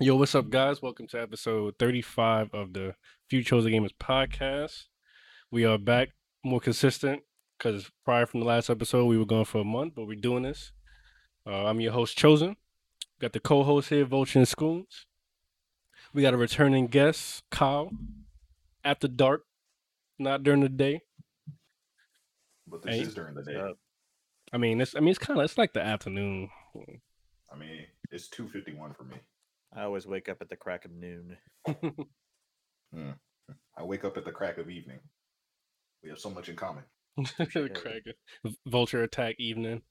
Yo, what's up, guys? Welcome to episode 35 of the Few Chosen Gamers podcast. We are back more consistent because prior from the last episode, we were going for a month, but we're doing this. Uh, I'm your host, Chosen. Got the co host here, Vulture and Schoons. We got a returning guest, Kyle, after dark, not during the day. But this Hey. is during the day. I mean, it's I mean, it's kind of it's like the afternoon. I mean, it's two fifty one for me. I always wake up at the crack of noon. I wake up at the crack of evening. We have so much in common. Craig, Vulture attack evening.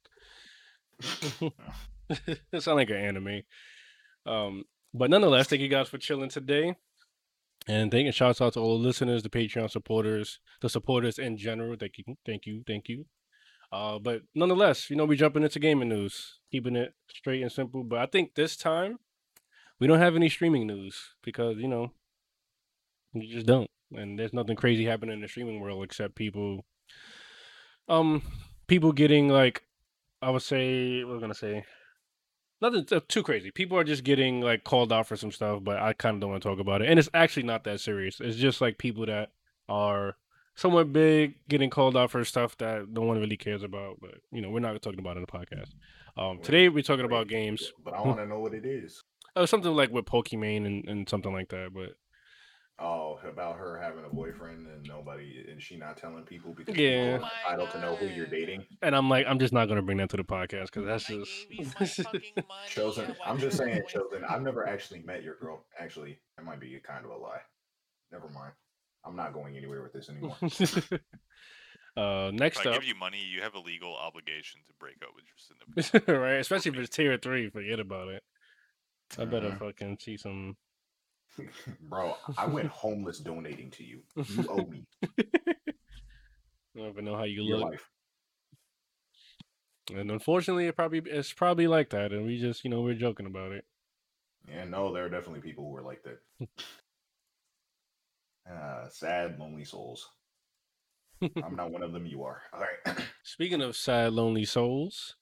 it sounds like an anime. Um, but nonetheless, thank you guys for chilling today. And thank you. shouts out to all the listeners, the Patreon supporters, the supporters in general. Thank you, thank you, thank you. Uh, but nonetheless, you know, we're jumping into gaming news, keeping it straight and simple. But I think this time we don't have any streaming news because, you know, you just don't. And there's nothing crazy happening in the streaming world except people um people getting like I would say what was I gonna say nothing too crazy. People are just getting like called out for some stuff, but I kind of don't want to talk about it. And it's actually not that serious. It's just like people that are somewhat big getting called out for stuff that no one really cares about. But you know, we're not talking about it in the podcast. Um, today we're talking about games. But I want to know what it is. Uh, something like with Pokimane and, and something like that. But Oh, about her having a boyfriend and nobody, and she not telling people because Yeah. she's entitled to know who you're dating. and I'm like, I'm just not gonna bring that to the podcast because that's I just. gave you my fucking money. Chosen, I'm just saying, away Chosen. I've never actually met your girl. Actually, that might be kind of a lie. Never mind. I'm not going anywhere with this anymore. uh, next If I up, give you money, you have a legal obligation to break up with your significant. right? Especially if it's tier three, forget about it. I better Mhm. fucking see some. Bro, I went homeless donating to you. You owe me I don't even know how you your look, life. and unfortunately, it probably it's probably like that, and we just you know we're joking about it. Yeah, no, there are definitely people who are like that. uh, sad, lonely souls. I'm not one of them. You are. All right. Speaking of sad, lonely souls,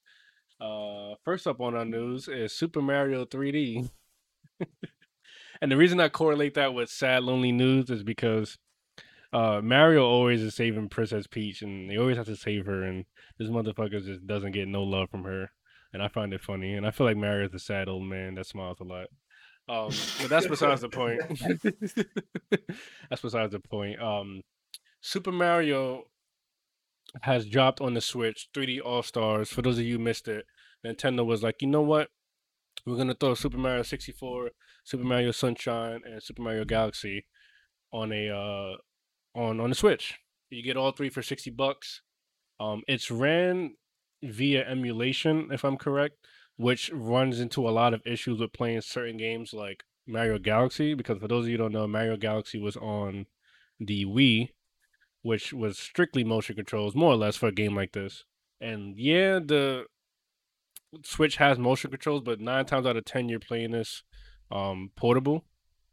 uh, first up on our news is Super Mario 3D. and the reason I correlate that with sad, lonely news is because uh, Mario always is saving Princess Peach, and they always have to save her, and this motherfucker just doesn't get no love from her, and I find it funny, and I feel like Mario's a sad old man that smiles a lot. Um, but that's besides the point. that's besides the point. Um, Super Mario has dropped on the Switch 3D All Stars. For those of you missed it, Nintendo was like, you know what? We're gonna throw Super Mario 64, Super Mario Sunshine, and Super Mario Galaxy on a uh on on the Switch. You get all three for 60 bucks. Um it's ran via emulation, if I'm correct, which runs into a lot of issues with playing certain games like Mario Galaxy, because for those of you don't know, Mario Galaxy was on the Wii, which was strictly motion controls, more or less, for a game like this. And yeah, the Switch has motion controls, but nine times out of ten, you're playing this um, portable,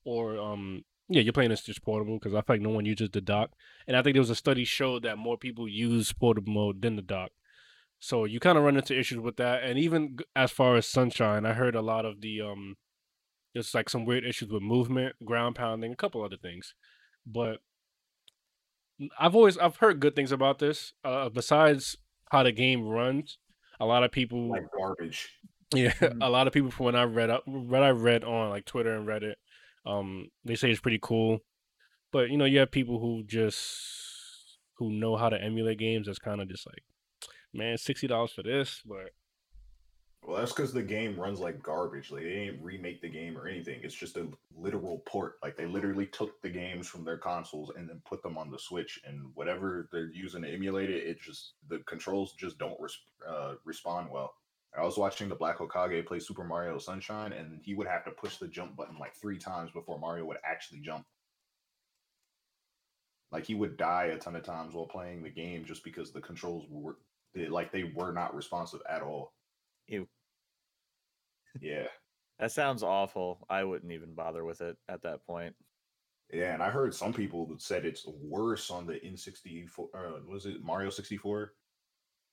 or um, yeah, you're playing this just portable because I feel like no one uses the dock. And I think there was a study showed that more people use portable mode than the dock. So you kind of run into issues with that. And even as far as Sunshine, I heard a lot of the um, there's like some weird issues with movement, ground pounding, a couple other things. But I've always I've heard good things about this. Uh, besides how the game runs, a lot of people like garbage. yeah, Mhm. a lot of people from when I read up, what I read on like Twitter and Reddit, um, they say it's pretty cool. But you know, you have people who just who know how to emulate games. That's kind of just like, man, sixty dollars for this, but Well, that's because the game runs like garbage. Like they didn't remake the game or anything. It's just a literal port. Like they literally took the games from their consoles and then put them on the Switch, and whatever they're using to emulate it, it just the controls just don't uh, respond well. I was watching the Black Hokage play Super Mario Sunshine, and he would have to push the jump button like three times before Mario would actually jump. Like he would die a ton of times while playing the game just because the controls were like they were not responsive at all. Ew. Yeah. That sounds awful. I wouldn't even bother with it at that point. Yeah, and I heard some people that said it's worse on the N64. Uh, was it Mario 64?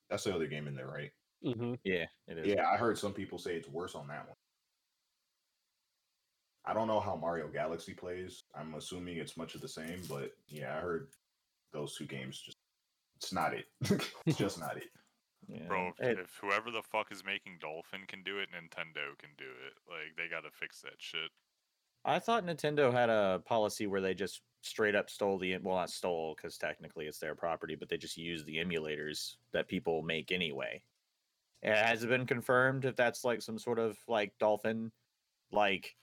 That's the other game in there, right? hmm Yeah, it is. Yeah, I heard some people say it's worse on that one. I don't know how Mario Galaxy plays. I'm assuming it's much of the same, but yeah, I heard those two games just it's not it. it's just not it. Yeah. Bro, if, It- if whoever the fuck is making Dolphin can do it, Nintendo can do it. Like they gotta fix that shit. I thought Nintendo had a policy where they just straight up stole the well, not stole because technically it's their property, but they just use the emulators that people make anyway. Has it been confirmed if that's like some sort of like Dolphin, like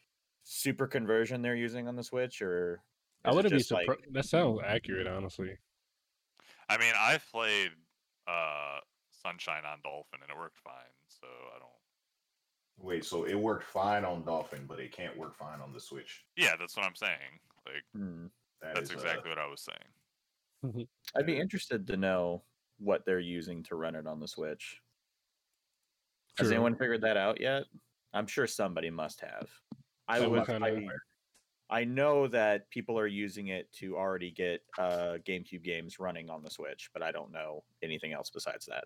super conversion they're using on the Switch, or I wouldn't be just, like- surprised. That sounds accurate, honestly. I mean, I've played uh Sunshine on Dolphin and it worked fine, so I don't. Wait, so it worked fine on Dolphin, but it can't work fine on the Switch. Yeah, that's what I'm saying. Like Hmm. That that's is, exactly what I was saying. I'd be interested to know what they're using to run it on the Switch. Has anyone figured that out yet? I'm sure somebody must have. I Someone was. kinda- I, I know that people are using it to already get uh, GameCube games running on the Switch, but I don't know anything else besides that.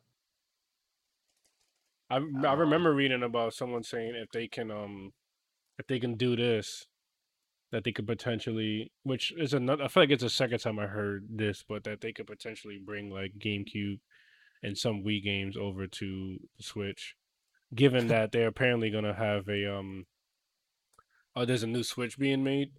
I I Um, remember reading about someone saying if they can um if they can do this that they could potentially which is another I feel like it's the second time I heard this, but that they could potentially bring like GameCube and some Wii games over to the Switch. Given that they're apparently gonna have a um oh there's a new Switch being made.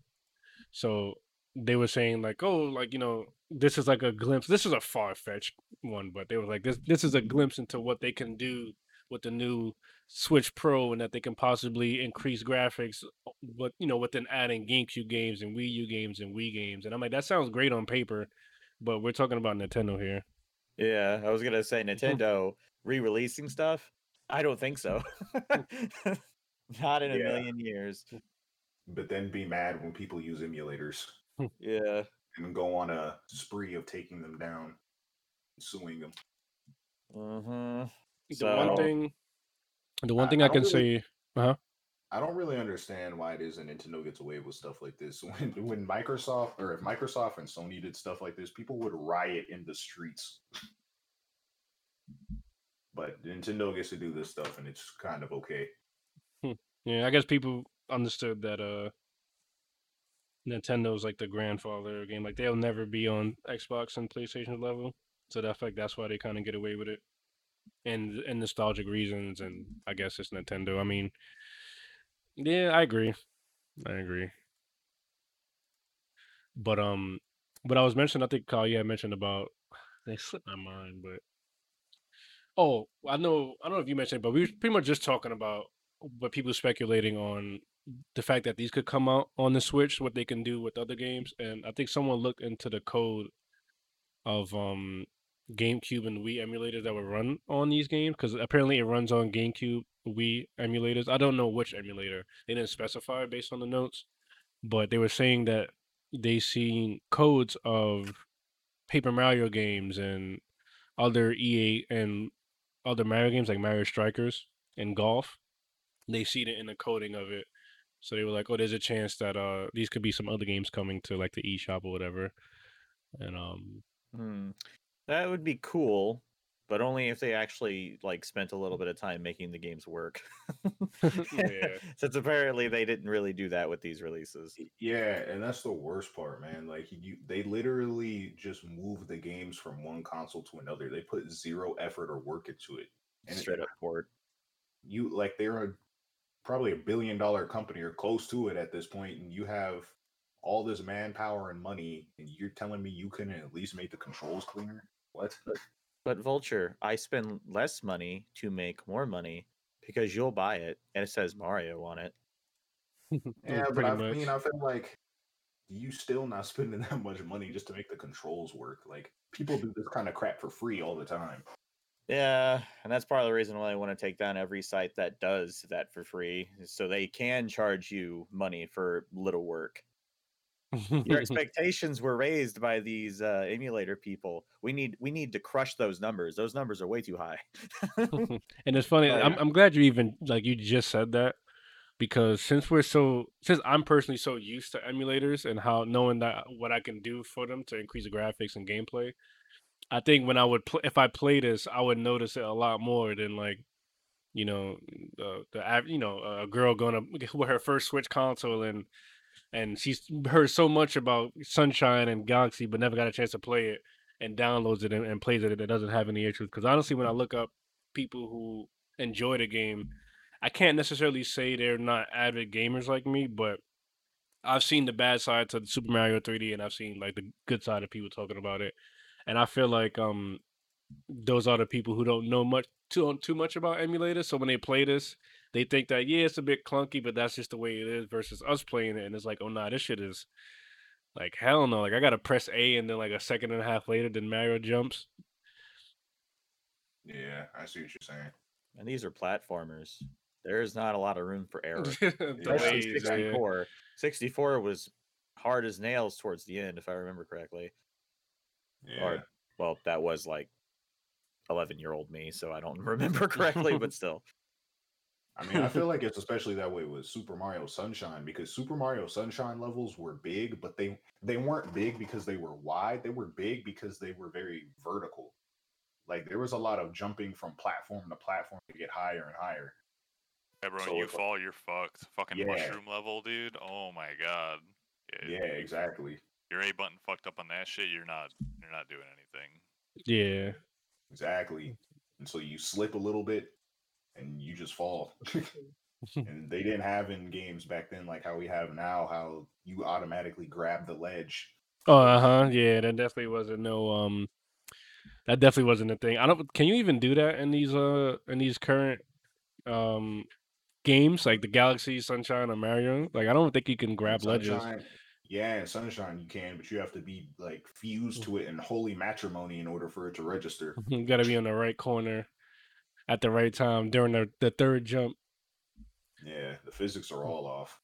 So they were saying like, oh, like you know, this is like a glimpse. This is a far fetched one, but they were like, this this is a glimpse into what they can do with the new Switch Pro, and that they can possibly increase graphics, uh, but you know, within adding GameCube games and Wii U games and Wii games. And I'm like, that sounds great on paper, but we're talking about Nintendo here. Yeah, I was gonna say mm-hmm. Nintendo re-releasing stuff. I don't think so. Mm. Not in a Yeah. million years. Mm. but then be mad when people use emulators hmm. Yeah. and go on a spree of taking them down, suing them. Mm-hmm. Uh-huh. The one thing, the one I- thing I I, can really- say, uh-huh. I don't really understand why it is that Nintendo gets away with stuff like this. When when Microsoft or if Microsoft and Sony did stuff like this, people would riot in the streets. But Nintendo gets to do this stuff and it's kind of okay. Yeah, I guess people understood that uh Nintendo's like the grandfather of game. Like they'll never be on Xbox and PlayStation level. So that's like that's why they kind of get away with it. And and nostalgic reasons and I guess it's Nintendo. I mean Yeah, I agree. I agree. But um but I was mentioning I think Kyle you had mentioned about they slipped my mind, but Oh, I know I don't know if you mentioned, it, but we were pretty much just talking about what people are speculating on the fact that these could come out on the Switch, what they can do with other games, and I think someone looked into the code of um GameCube and Wii emulators that would run on these games because apparently it runs on GameCube, Wii emulators. I don't know which emulator. They didn't specify based on the notes, but they were saying that they seen codes of Paper Mario games and other EA and other Mario games like Mario Strikers and Golf. They seen it in the coding of it. So they were like, "Oh, there's a chance that uh these could be some other games coming to like the eShop or whatever." And um Hmm. That would be cool, but only if they actually like spent a little bit of time making the games work. Yeah. Since apparently they didn't really do that with these releases. Yeah, and that's the worst part, man. Like you, they literally just move the games from one console to another. They put zero effort or work into it, and Straight up port. you like they're a, probably a billion dollar company or close to it at this point, and you have all this manpower and money, and you're telling me you couldn't at least make the controls cleaner? What? But Vulture, I spend less money to make more money because you'll buy it and it says Mario on it. Yeah, but I mean, I feel like you still not spending that much money just to make the controls work. Like people do this kind of crap for free all the time. Yeah, and that's part of the reason why I want to take down every site that does that for free, so they can charge you money for little work. Your expectations were raised by these uh, emulator people. We need we need to crush those numbers. Those numbers are way too high. and it's funny. Oh, I'm. I'm glad you even like you just said that because since we're so since I'm personally so used to emulators and how knowing that what I can do for them to increase the graphics and gameplay, I think when I would play if I play this, I would notice it a lot more than like you know, the the you know a girl going to with her first Switch console and and she's heard so much about Sunshine and Galaxy, but never got a chance to play it and downloads it and, and plays it and it doesn't have any issues. Because honestly, when I look up people who enjoy the game, I can't necessarily say they're not avid gamers like me, but I've seen the bad side to Super Mario 3D and I've seen like the good side of people talking about it. And I feel like um those are the people who don't know much too too much about emulators. So when they play this, they think that yeah, it's a bit clunky, but that's just the way it is. Versus us playing it, and it's like, oh nah, this shit is like hell no. Like I gotta press A, and then like a second and a half later, then Mario jumps. Yeah, I see what you're saying. And these are platformers. There is not a lot of room for error. The Especially ways, yeah. 64. 64 was hard as nails towards the end, if I remember correctly. Yeah. Or well, that was like 11 year old me, so I don't remember correctly, but still. I mean, I feel like it's especially that way with Super Mario Sunshine because Super Mario Sunshine levels were big, but they they weren't big because they were wide. They were big because they were very vertical. Like there was a lot of jumping from platform to platform to get higher and higher. Yeah, bro, So you it's like- fall, you're fucked. Fucking Yeah. mushroom level, dude. Oh my god. Yeah, exactly. Your A button fucked up on that shit. You're not. You're not doing anything. Yeah. Exactly. And so you slip a little bit and you just fall. and they didn't have in games back then like how we have now, how you automatically grab the ledge. Oh, uh huh. Yeah, that definitely wasn't no um. That definitely wasn't a thing. I don't. Can you even do that in these uh in these current um games like the Galaxy, Sunshine, or Mario? Like I don't think you can grab ledges. Yeah, in Sunshine you can, but you have to be like fused to it in holy matrimony in order for it to register. You got to be on the right corner at the right time during the the third jump. Yeah, the physics are all off.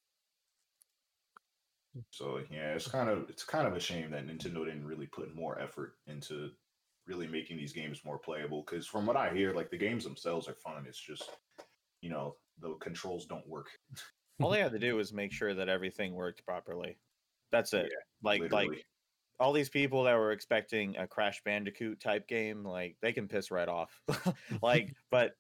So yeah, it's kind of it's kind of a shame that Nintendo didn't really put more effort into really making these games more playable. Because from what I hear, like the games themselves are fun. It's just you know the controls don't work. All they had to do was make sure that everything worked properly. That's it. like literally. like all these people that were expecting a Crash Bandicoot type game, like they can piss right off. like, but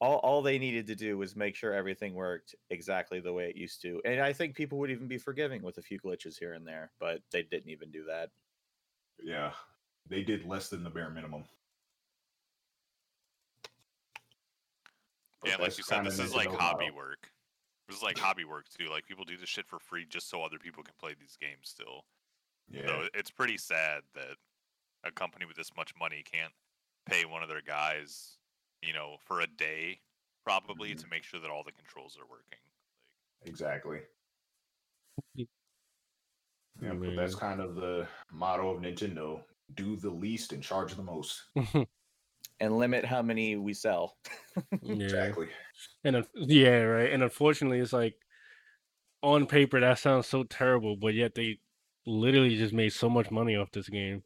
all all they needed to do was make sure everything worked exactly the way it used to. And I think people would even be forgiving with a few glitches here and there, but they didn't even do that. Yeah, they did less than the bare minimum. Yeah, and like you said, this is like hobby model. work. This is like hobby work too. Like people do this shit for free just so other people can play these games still. Yeah, So it's pretty sad that a company with this much money can't pay one of their guys, you know, for a day probably Mm-hmm. to make sure that all the controls are working. exactly. Yeah, but that's kind of the motto of Nintendo: do the least and charge the most. And limit how many we sell. yeah. Exactly. And un- yeah, right. And unfortunately, it's like on paper that sounds so terrible, but yet they literally just made so much money off this game.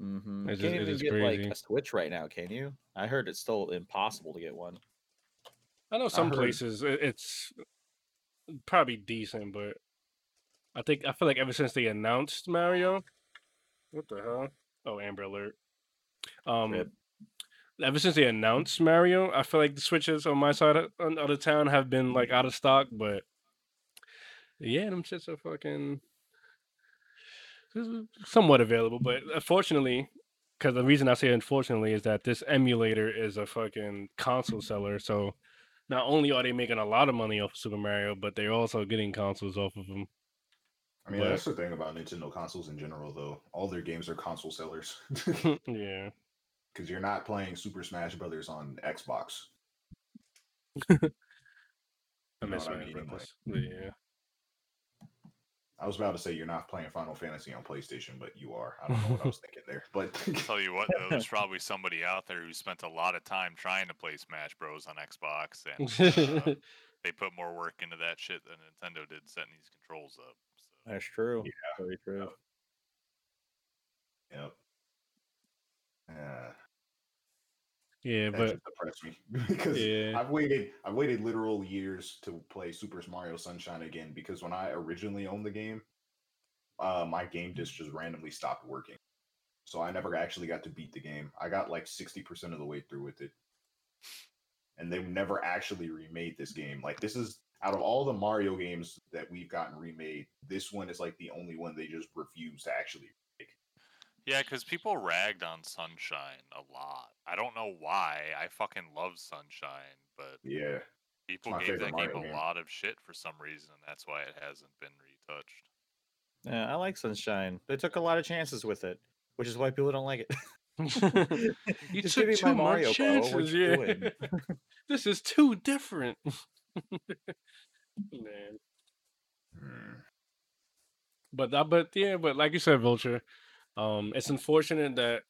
Mm-hmm. It's You just- can't it even get crazy. like a Switch right now, can you? I heard it's still impossible to get one. I know some heard- places it- it's probably decent, but I think I feel like ever since they announced Mario, what the hell? Oh, Amber Alert. Um, Rip. ever since they announced Mario, I feel like the switches on my side of, on- of the town have been like out of stock, but yeah, them shits are fucking somewhat available. But unfortunately, because the reason I say unfortunately is that this emulator is a fucking console seller, so not only are they making a lot of money off of Super Mario, but they're also getting consoles off of them. I mean, But- that's the thing about Nintendo consoles in general, though. All their games are console sellers yeah. because you're not playing Super Smash Brothers on Xbox. I miss I Smash mean, like- Brothers. Yeah. I was about to say you're not playing Final Fantasy on PlayStation, but you are. I don't know what I was thinking there, but I'll Tell you what, though, there's probably somebody out there who spent a lot of time trying to play Smash Bros on Xbox, and uh, they put more work into that shit than Nintendo did setting these controls up. So. That's true. Very true. yep. Yeah, yeah, that but depressed me because yeah. I've waited. I've waited literal years to play Super Mario Sunshine again because when I originally owned the game, uh, my game disc just randomly stopped working, so I never actually got to beat the game. I got like sixty percent of the way through with it. and they've never actually remade this game. Like this is out of all the Mario games that we've gotten remade, this one is like the only one they just refuse to actually. Yeah, because people ragged on Sunshine a lot. I don't know why. I fucking love Sunshine, but Yeah. people gave favorite that game Mario a game. lot of shit for some reason. and That's why it hasn't been retouched. Yeah, I like Sunshine. They took a lot of chances with it, which is why people don't like it. you Just took too my much Mario, chances. you Yeah. this is too different. Man. Hmm. But uh, but yeah, but like you said, Vulture, um, it's unfortunate that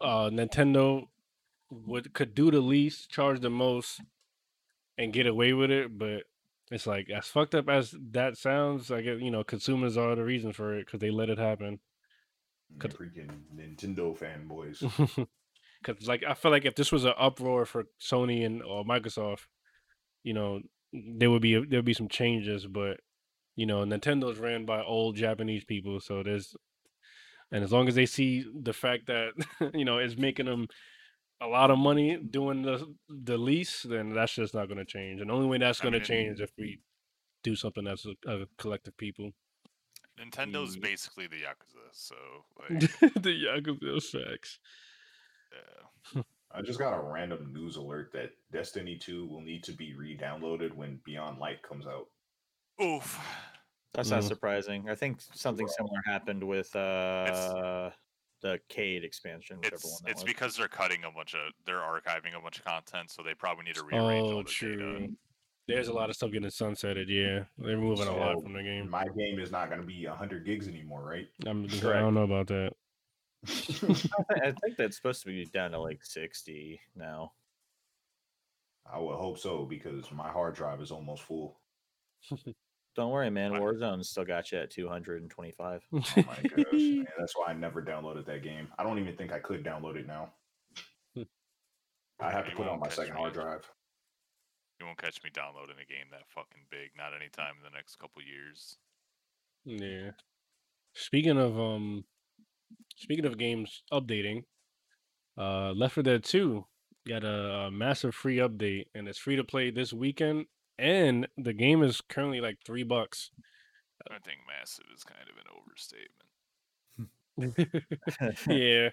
uh Nintendo would could do the least, charge the most, and get away with it. But it's like as fucked up as that sounds, I guess you know consumers are the reason for it because they let it happen. Could- Freaking Nintendo fanboys. Because like I feel like if this was an uproar for Sony and or Microsoft, you know, there would be there would be some changes. But you know, Nintendo's ran by old Japanese people, so there's and as long as they see the fact that you know it's making them a lot of money doing the the lease, then that's just not going to change. And the only way that's going to mean, it- change is if we do something as a, a collective people. Nintendo's Mm. basically the Yakuza, so like, the Yakuza facts. yeah. I just got a random news alert that Destiny 2 will need to be re-downloaded when Beyond Light comes out. Oof. That's not Mm. surprising. I think something similar happened with uh the Cade expansion, whichever It's one that it's was. because they're cutting a bunch of they're archiving a bunch of content, so they probably need to rearrange all Oh, the true. data. There's a lot of stuff getting sunsetted. Yeah, they're moving a lot from the game. My game is not going to be 100 gigs anymore, right? I'm, I don't know about that. I think that's supposed to be down to like sixty now. I would hope so because my hard drive is almost full. Don't worry, man. Warzone still got you at two hundred and twenty-five. Oh my gosh. man, that's why I never downloaded that game. I don't even think I could download it now. I have to You put it on my second me. hard drive. You won't catch me downloading a game that fucking big, not anytime in the next couple years. yeah. Speaking of um, speaking of games updating, uh, Left 4 Dead 2 got a, a massive free update, and it's free to play this weekend. And the game is currently like three bucks. I think massive is kind of an overstatement. yeah,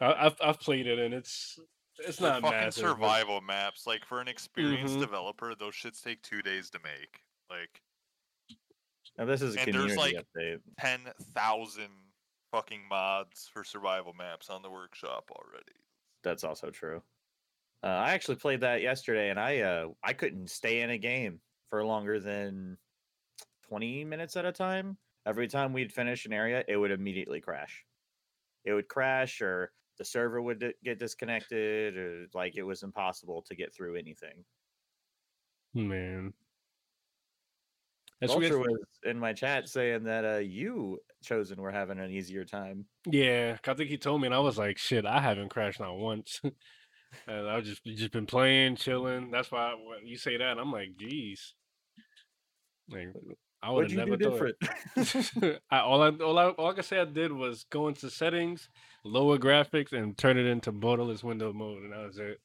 I, I've I've played it, and it's it's not fucking massive. but- survival maps. Like for an experienced Mhm. developer, those shits take two days to make. Like Now this is a And there's, community like, update. ten thousand fucking mods for survival maps on the workshop already. That's also true. Uh, I actually played that yesterday, and I uh, I couldn't stay in a game for longer than twenty minutes at a time. Every time we'd finish an area, it would immediately crash. It would crash, or the server would get disconnected, or like it was impossible to get through anything. Man. That's Vulture was in my chat saying that uh, you chosen were having an easier time. Yeah, I think he told me, and I was like, "Shit, I haven't crashed not once." and I've just just been playing, chilling. That's why when you say that, I'm like, "Geez." Like, I would have never do different? I, all I all I all I can say I did was go into settings, lower graphics, and turn it into borderless window mode, and that was it.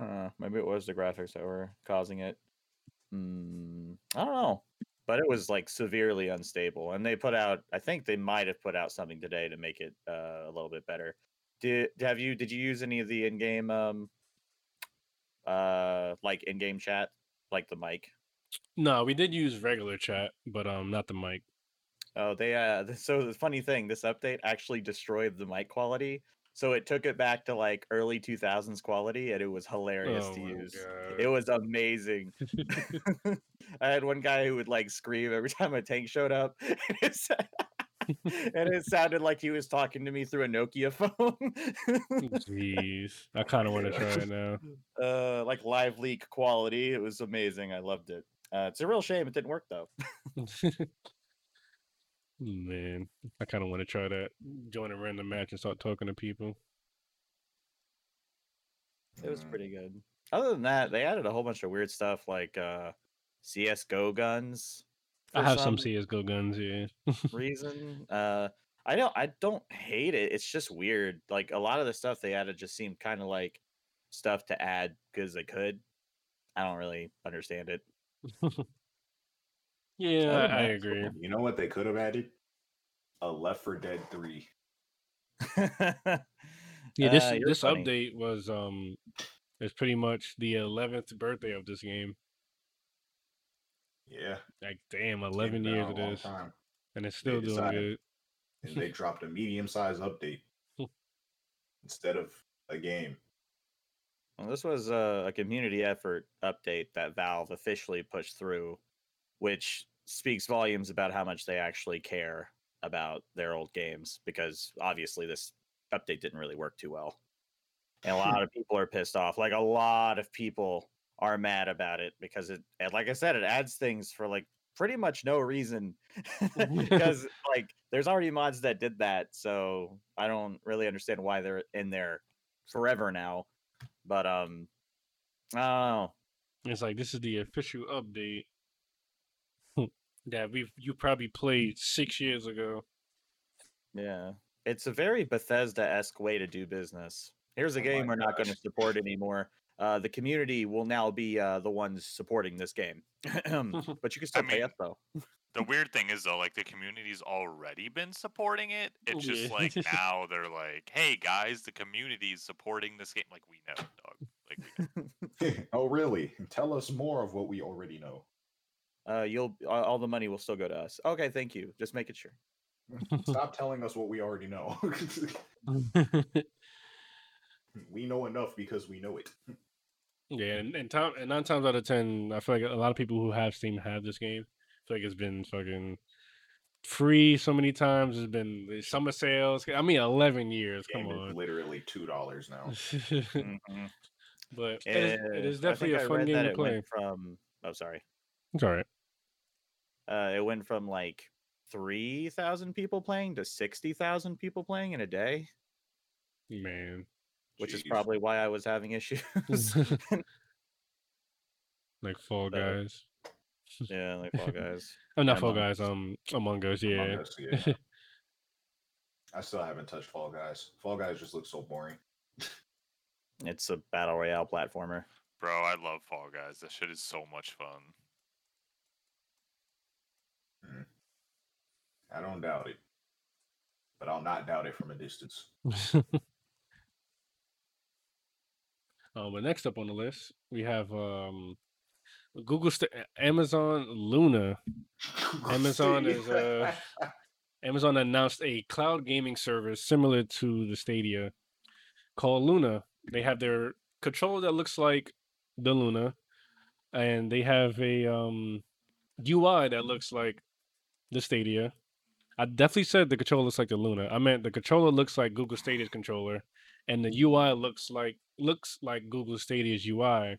Uh, maybe it was the graphics that were causing it. Mm, I don't know, but it was like severely unstable. And they put out, I think they might have put out something today to make it uh, a little bit better. Did have you? Did you use any of the in-game, um, uh, like in-game chat, like the mic? No, we did use regular chat, but um, not the mic. Oh, they uh. So the funny thing, this update actually destroyed the mic quality. So it took it back to like early 2000s quality, and it was hilarious Oh to use. God. It was amazing. I had one guy who would like scream every time a tank showed up, and it, sa- and it sounded like he was talking to me through a Nokia phone, Jeez, I kind of want to try it now. uh, like live leak quality. It was amazing. I loved it. Uh, it's a real shame it didn't work though. Man, I kind of want to try that. Join a random match and start talking to people. It was pretty good. Other than that, they added a whole bunch of weird stuff like uh, CS:GO guns. I have some CS:GO guns. Yeah. reason. Uh, I don't. I don't hate it. It's just weird. Like a lot of the stuff they added just seemed kind of like stuff to add because they could. I don't really understand it. Yeah, I, I agree. You know what they could have added? A Left 4 Dead 3. Yeah, this Uh, this funny. update was um it's pretty much the eleventh birthday of this game. Yeah. Like damn, eleven years out it a long time. and it's still doing decided- good. And they dropped a medium sized update instead of a game. Well, this was a, a community effort update that Valve officially pushed through, which speaks volumes about how much they actually care about their old games. Because obviously, this update didn't really work too well, and a lot of people are pissed off. Like a lot of people are mad about it because it, like I said, it adds things for like pretty much no reason. because like there's already mods that did that, so I don't really understand why they're in there forever now. But um, I. It's like this is the official update that we've you probably played six years ago. Yeah, it's a very Bethesda esque way to do business. Here's a Oh game we're not going to support anymore. Uh, the community will now be uh, the ones supporting this game, but you can still pay mean, us though. The weird thing is though, like the community's already been supporting it. It's just like now they're like, "Hey guys, the community's supporting this game." Like we know, dog. Like we know. oh, really? Tell us more of what we already know. Uh, you'll all all the money will still go to us. Okay, thank you. Just making sure. Stop telling us what we already know. We know enough because we know it. yeah, and, and time and nine times out of ten, I feel like a lot of people who have Steam have this game. I feel like it's been fucking free so many times. It's been the summer sales. I mean, eleven years. Come Game is on. literally two dollars now. Mhm. but it is, it is Uh, definitely a fun game to play. From oh, sorry. It's all right. Uh, it went from like three thousand people playing to sixty thousand people playing in a day, Man. Which is probably why I was having issues. like Fall Guys. yeah, like Fall Guys. Oh, not Fall Among Guys. Um, Among Us. Among Yeah. Us, yeah. I still haven't touched Fall Guys. Fall Guys just looks so boring. It's a battle royale platformer. Bro, I love Fall Guys. That shit is so much fun. I don't doubt it, but I'll not doubt it from a distance. Um, but next up on the list, we have um, Google, st- Amazon Luna. Amazon is, uh, Amazon announced a cloud gaming service similar to the Stadia called Luna. They have their controller that looks like the Luna, and they have a um, UI that looks like the Stadia. I definitely said the controller looks like the Luna. I meant the controller looks like Google Stadia's controller, and the UI looks like looks like Google Stadia's UI,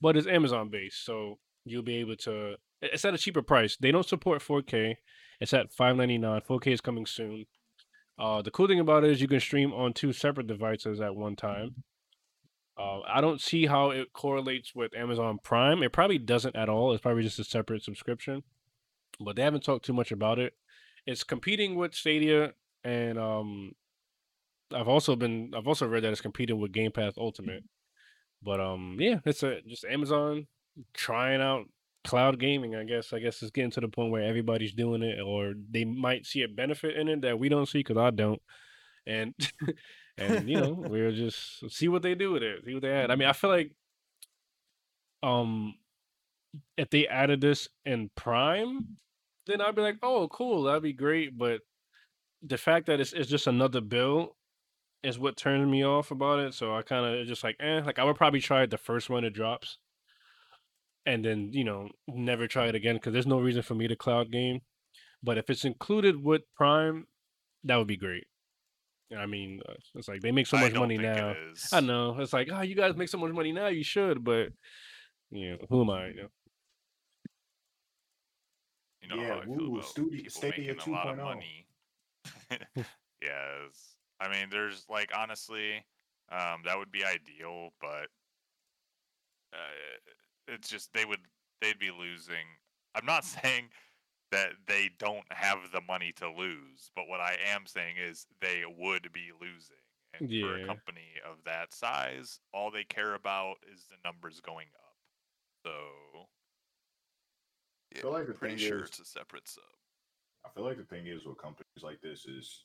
but it's Amazon based, so you'll be able to. It's at a cheaper price. They don't support 4K. It's at 5.99. 4K is coming soon. Uh, the cool thing about it is you can stream on two separate devices at one time. Uh, I don't see how it correlates with Amazon Prime. It probably doesn't at all. It's probably just a separate subscription, but they haven't talked too much about it. It's competing with Stadia, and um, I've also been I've also read that it's competing with Game Pass Ultimate. But um, yeah, it's a just Amazon trying out cloud gaming. I guess I guess it's getting to the point where everybody's doing it, or they might see a benefit in it that we don't see because I don't. And and you know we'll just see what they do with it. See what they add. I mean, I feel like um if they added this in Prime, then I'd be like, oh, cool, that'd be great. But the fact that it's, it's just another bill is what turns me off about it. So I kind of just like, eh, like I would probably try it the first one it drops, and then you know never try it again because there's no reason for me to cloud game. But if it's included with Prime, that would be great. I mean, uh, it's like they make so I much don't money think now. It is. I know it's like, oh, you guys make so much money now, you should, but you know, who am I? You know? You know Yeah, how I feel woo, about Studi- people Stadia making a lot of 2.0. money. yes, I mean, there's like honestly, um, that would be ideal, but uh, it's just they would they'd be losing. I'm not saying that they don't have the money to lose, but what I am saying is they would be losing, And for a company of that size, all they care about is the numbers going up. So yeah, feel like the pretty thing sure is- it's a separate sub. I feel like the thing is with companies like this is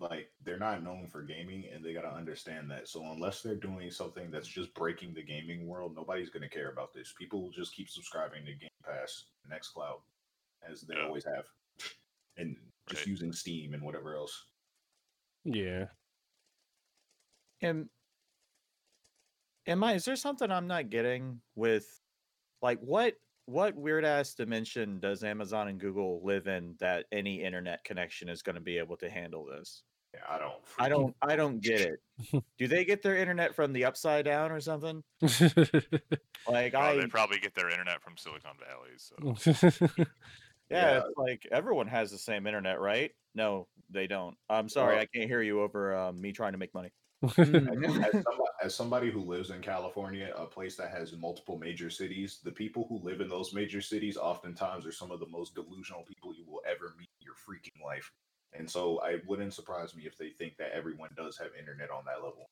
like they're not known for gaming and they got to understand that. So unless they're doing something that's just breaking the gaming world, nobody's going to care about this. People will just keep subscribing to Game Pass, Nextcloud as they Yeah. always have. And just Right. using Steam and whatever else. Yeah. Am am I? Is there something I'm not getting with, like what what weird ass dimension does Amazon and Google live in that any internet connection is going to be able to handle this? Yeah, I don't I don't I don't get it. Do they get their internet from the upside down or something? Like I they probably get their internet from Silicon Valley. So yeah, Yeah. it's like everyone has the same internet, right? No, they don't. I'm sorry, Well- I can't hear you over um, me trying to make money. Mm. as, as somebody, as somebody who lives in California, a place that has multiple major cities, the people who live in those major cities oftentimes are some of the most delusional people you will ever meet in your freaking life. And so I wouldn't surprise me if they think that everyone does have internet on that level.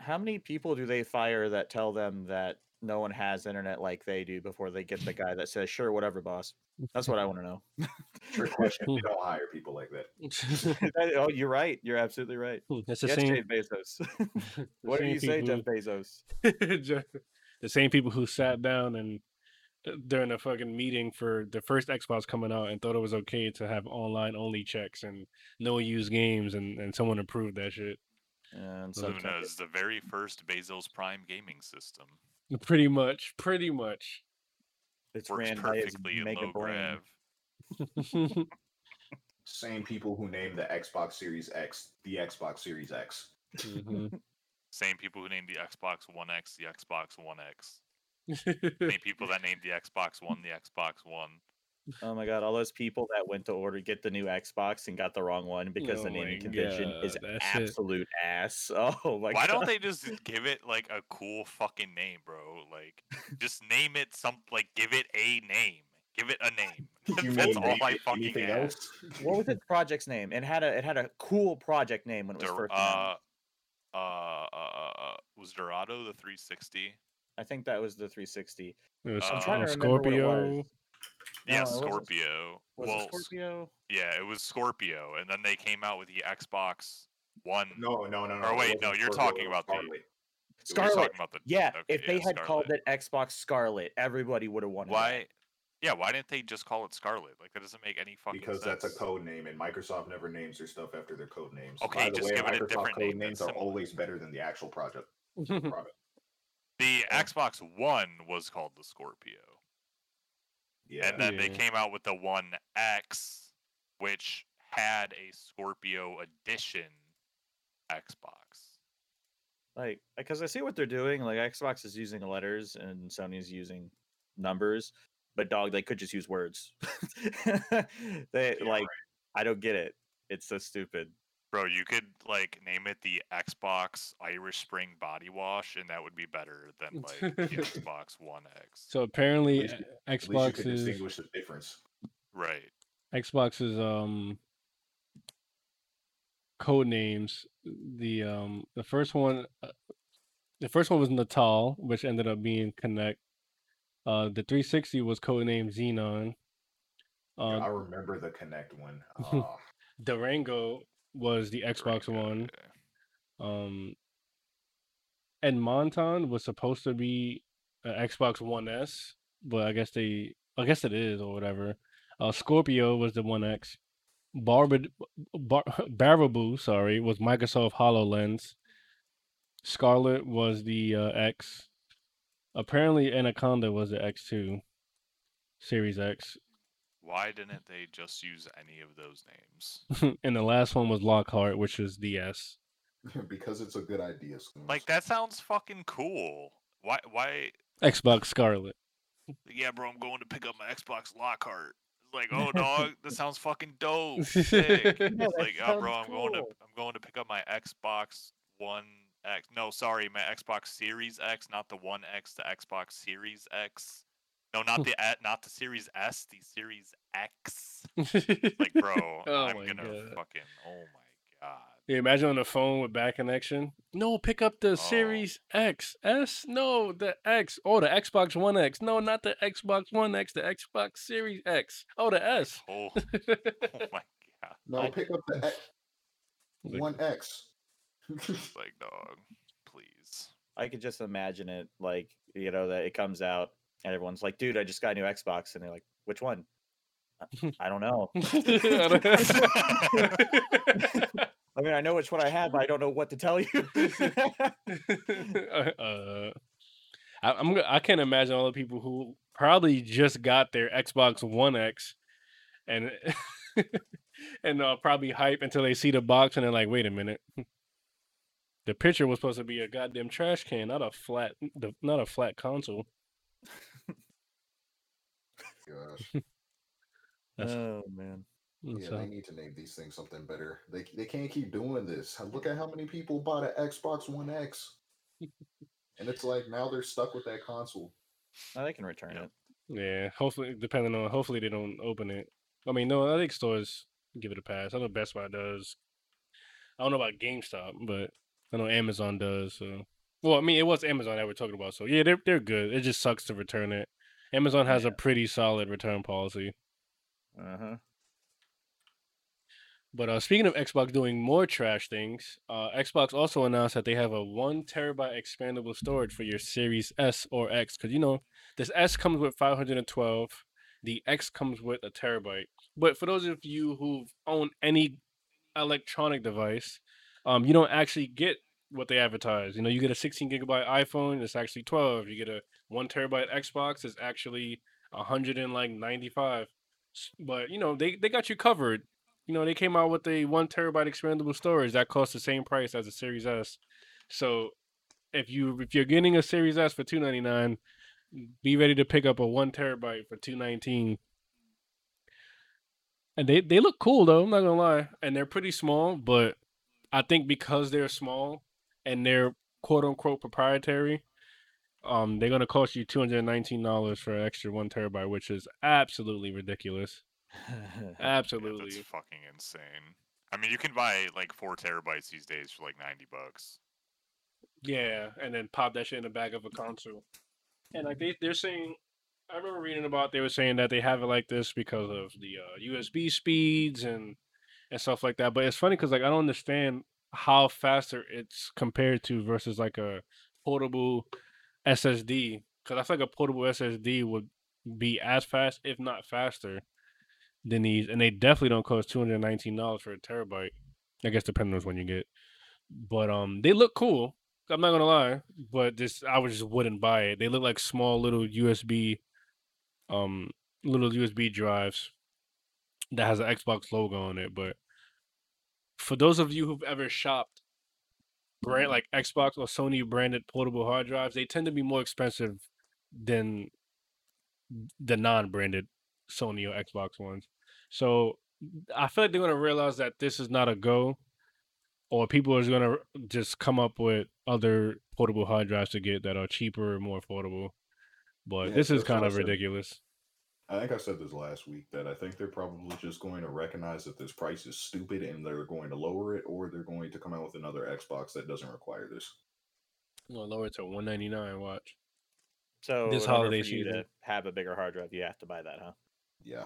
How many people do they fire that tell them that no one has internet like they do before they get the guy that says, "Sure, whatever, boss." That's what I want to know. Trick question. we don't hire people like that. That- oh, you're right. You're absolutely right. That's the yes, same. Jeff Bezos. what do you say, Jeff people- Bezos? Jeff- the same people who sat down and uh, during a fucking meeting for the first Xbox coming out and thought it was okay to have online only checks and no use games and, and someone approved that shit. And So sometimes Luna is the very first Bezos Prime gaming system. Pretty much, pretty much. it's Works ran by his perfectly in mega low brain. grav. Same people who named the Xbox Series X the Xbox Series X. Mhm. Same people who named the Xbox One X the Xbox One X. Same people that named the Xbox One the Xbox One. Oh my god, all those people that went to order get the new Xbox and got the wrong one because Oh the naming convention is God, that shit. absolute ass. Oh my Why god. don't they just give it like a cool fucking name, bro? Like, just name it some like give it a name. Give it a name. That's mean all name I fucking anything ask. What was its project's name? It had a it had a cool project name when it was Dor- first uh, uh, uh, uh, uh, was Dorado the 360? I think that was the 360. It was I'm uh, trying to remember what it Scorpio. was. Yeah, No, it wasn't- Scorpio. Was well, it Scorpio? yeah, it was Scorpio, and then they came out with the Xbox One. No, no, no, no. Or wait, no, you're Scorpio, talking it was about the- Scarlet. We're Scarlet. talking about the Yeah, okay, if they yeah, had called Scarlet. it Xbox Scarlet, everybody would have wanted it. why? it. Yeah, why didn't they just call it Scarlet? Like that doesn't make any fucking Because sense. that's a code name, and Microsoft never names their stuff after their code names. Okay, By the just way, give it a different code name names are always better than the actual project. product. The Yeah. Xbox One was called the Scorpio. Yeah, and then they came out with the One X, which had a Scorpio edition Xbox. Like, because I see what they're doing. Like, Xbox is using letters and Sony's using numbers, but dog, they could just use words. they Yeah, like, I don't get it. It's so stupid. Bro, you could like name it the Xbox Irish Spring Body Wash, and that would be better than like the Xbox One X. So apparently, least uh, At least you Xbox could is distinguish the difference. Right. Xbox is um code names. The um the first one, uh, the first one was Natal, which ended up being Kinect. Uh, the 360 was codenamed Xenon. Yeah, Uh, I remember the Kinect one. Ah, Durango was the Xbox One. Um, and Monton was supposed to be an Xbox One S, but I guess they, I guess it is or whatever. Uh, Scorpio was the One X. Barbad, Bar, Baraboo, sorry, was Microsoft Hololens. Scarlet was the uh, X. Apparently, Anaconda was the X2, Series X, Why didn't they just use any of those names? and the last one was Lockhart, which is DS. Because it's a good idea. Scoons. Like that sounds fucking cool. Why? Why? Xbox Scarlet. Yeah, bro, I'm going to pick up my Xbox Lockhart. It's like, oh, dog, that sounds fucking dope. Sick. Yeah, It's like, oh, bro, I'm going to. I'm going to pick up my Xbox One X. No, sorry, my Xbox Series X, not the One X, the Xbox Series X. No, not the not the Series S, the Series X. Like, bro, Oh I'm gonna God. fucking. Oh my god. Yeah, imagine on the phone with bad connection. No, pick up the Oh. Series X, S. No, the X. Oh, the Xbox One X. No, not the Xbox One X. The Xbox Series X. Oh, the S. Oh, oh my god! No, I- pick up the X, One X. Like dog, please. I could just imagine it like, you know, that it comes out and everyone's like, dude, I just got a new Xbox. And they're like, which one? "Uh, I don't know. I mean, I know which one I have, but I don't know what to tell you. uh, I, I'm I can't imagine all the people who probably just got their Xbox One X, and and uh, probably hype until they see the box and they're like, wait a minute, the picture was supposed to be a goddamn trash can, not a flat, not a flat console. Gosh. Oh, man. And Yeah, so- they need to name these things something better. They they can't keep doing this. Look at how many people bought an Xbox One X. and it's like now they're stuck with that console. No, they can return Yep. it. yeah, hopefully, depending on, hopefully they don't open it. I mean, no, I think stores give it a pass. I know Best Buy does. I don't know about GameStop, but I know Amazon does. So, well, I mean, it was Amazon that we're talking about. So yeah, they're they're good. It just sucks to return it. Amazon has a pretty solid return policy. Uh huh. But uh, speaking of Xbox doing more trash things, uh, Xbox also announced that they have a one terabyte expandable storage for your Series S or X. Because you know, this S comes with 512, the X comes with a terabyte. But for those of you who own any electronic device, um, you don't actually get what they advertise. You know, you get a 16 gigabyte iPhone, it's actually 12. You get a one terabyte Xbox, is actually 195. S- But you know, they they got you covered you know, they came out with a one terabyte expandable storage that costs the same price as a Series S. So if you if you're getting a Series S for two ninety nine, be ready to pick up a one terabyte for two nineteen. And they they look cool though. I'm not gonna lie, and they're pretty small. But I think because they're small and they're quote unquote proprietary, um, they're gonna cost you two hundred nineteen dollars for an extra one terabyte, which is absolutely ridiculous. Yeah, Absolutely. that's fucking insane. I mean, you can buy like four terabytes these days for like ninety bucks. Yeah, and then pop that shit in the back of a console. And like they they're saying, I remember reading about they were saying that they have it like this because of the uh, USB speeds and and stuff like that. But it's funny because like I don't understand how faster it's compared to versus like a portable SSD. Because I feel like a portable SSD would be as fast, if not faster, than these, and they definitely don't cost two hundred nineteen dollars for a terabyte. I guess depending on which one you get. But um, they look cool. I'm not gonna lie, but this I would just wouldn't buy it. They look like small little USB, um, little USB drives that has an Xbox logo on it. But for those of you who've ever shopped brand like Xbox or Sony branded portable hard drives, they tend to be more expensive than the non-branded Sony or Xbox ones. So I feel like they're gonna realize that this is not a go, or people are gonna just come up with other portable hard drives to get that are cheaper and more affordable. But Yeah, this is kind of ridiculous. I think I said this last week that I think they're probably just going to recognize that this price is stupid and they're going to lower it, or they're going to come out with another Xbox that doesn't require this. Well, lower it to one ninety nine. Watch. So This holiday for you season. to have a bigger hard drive, you have to buy that, huh? Yeah.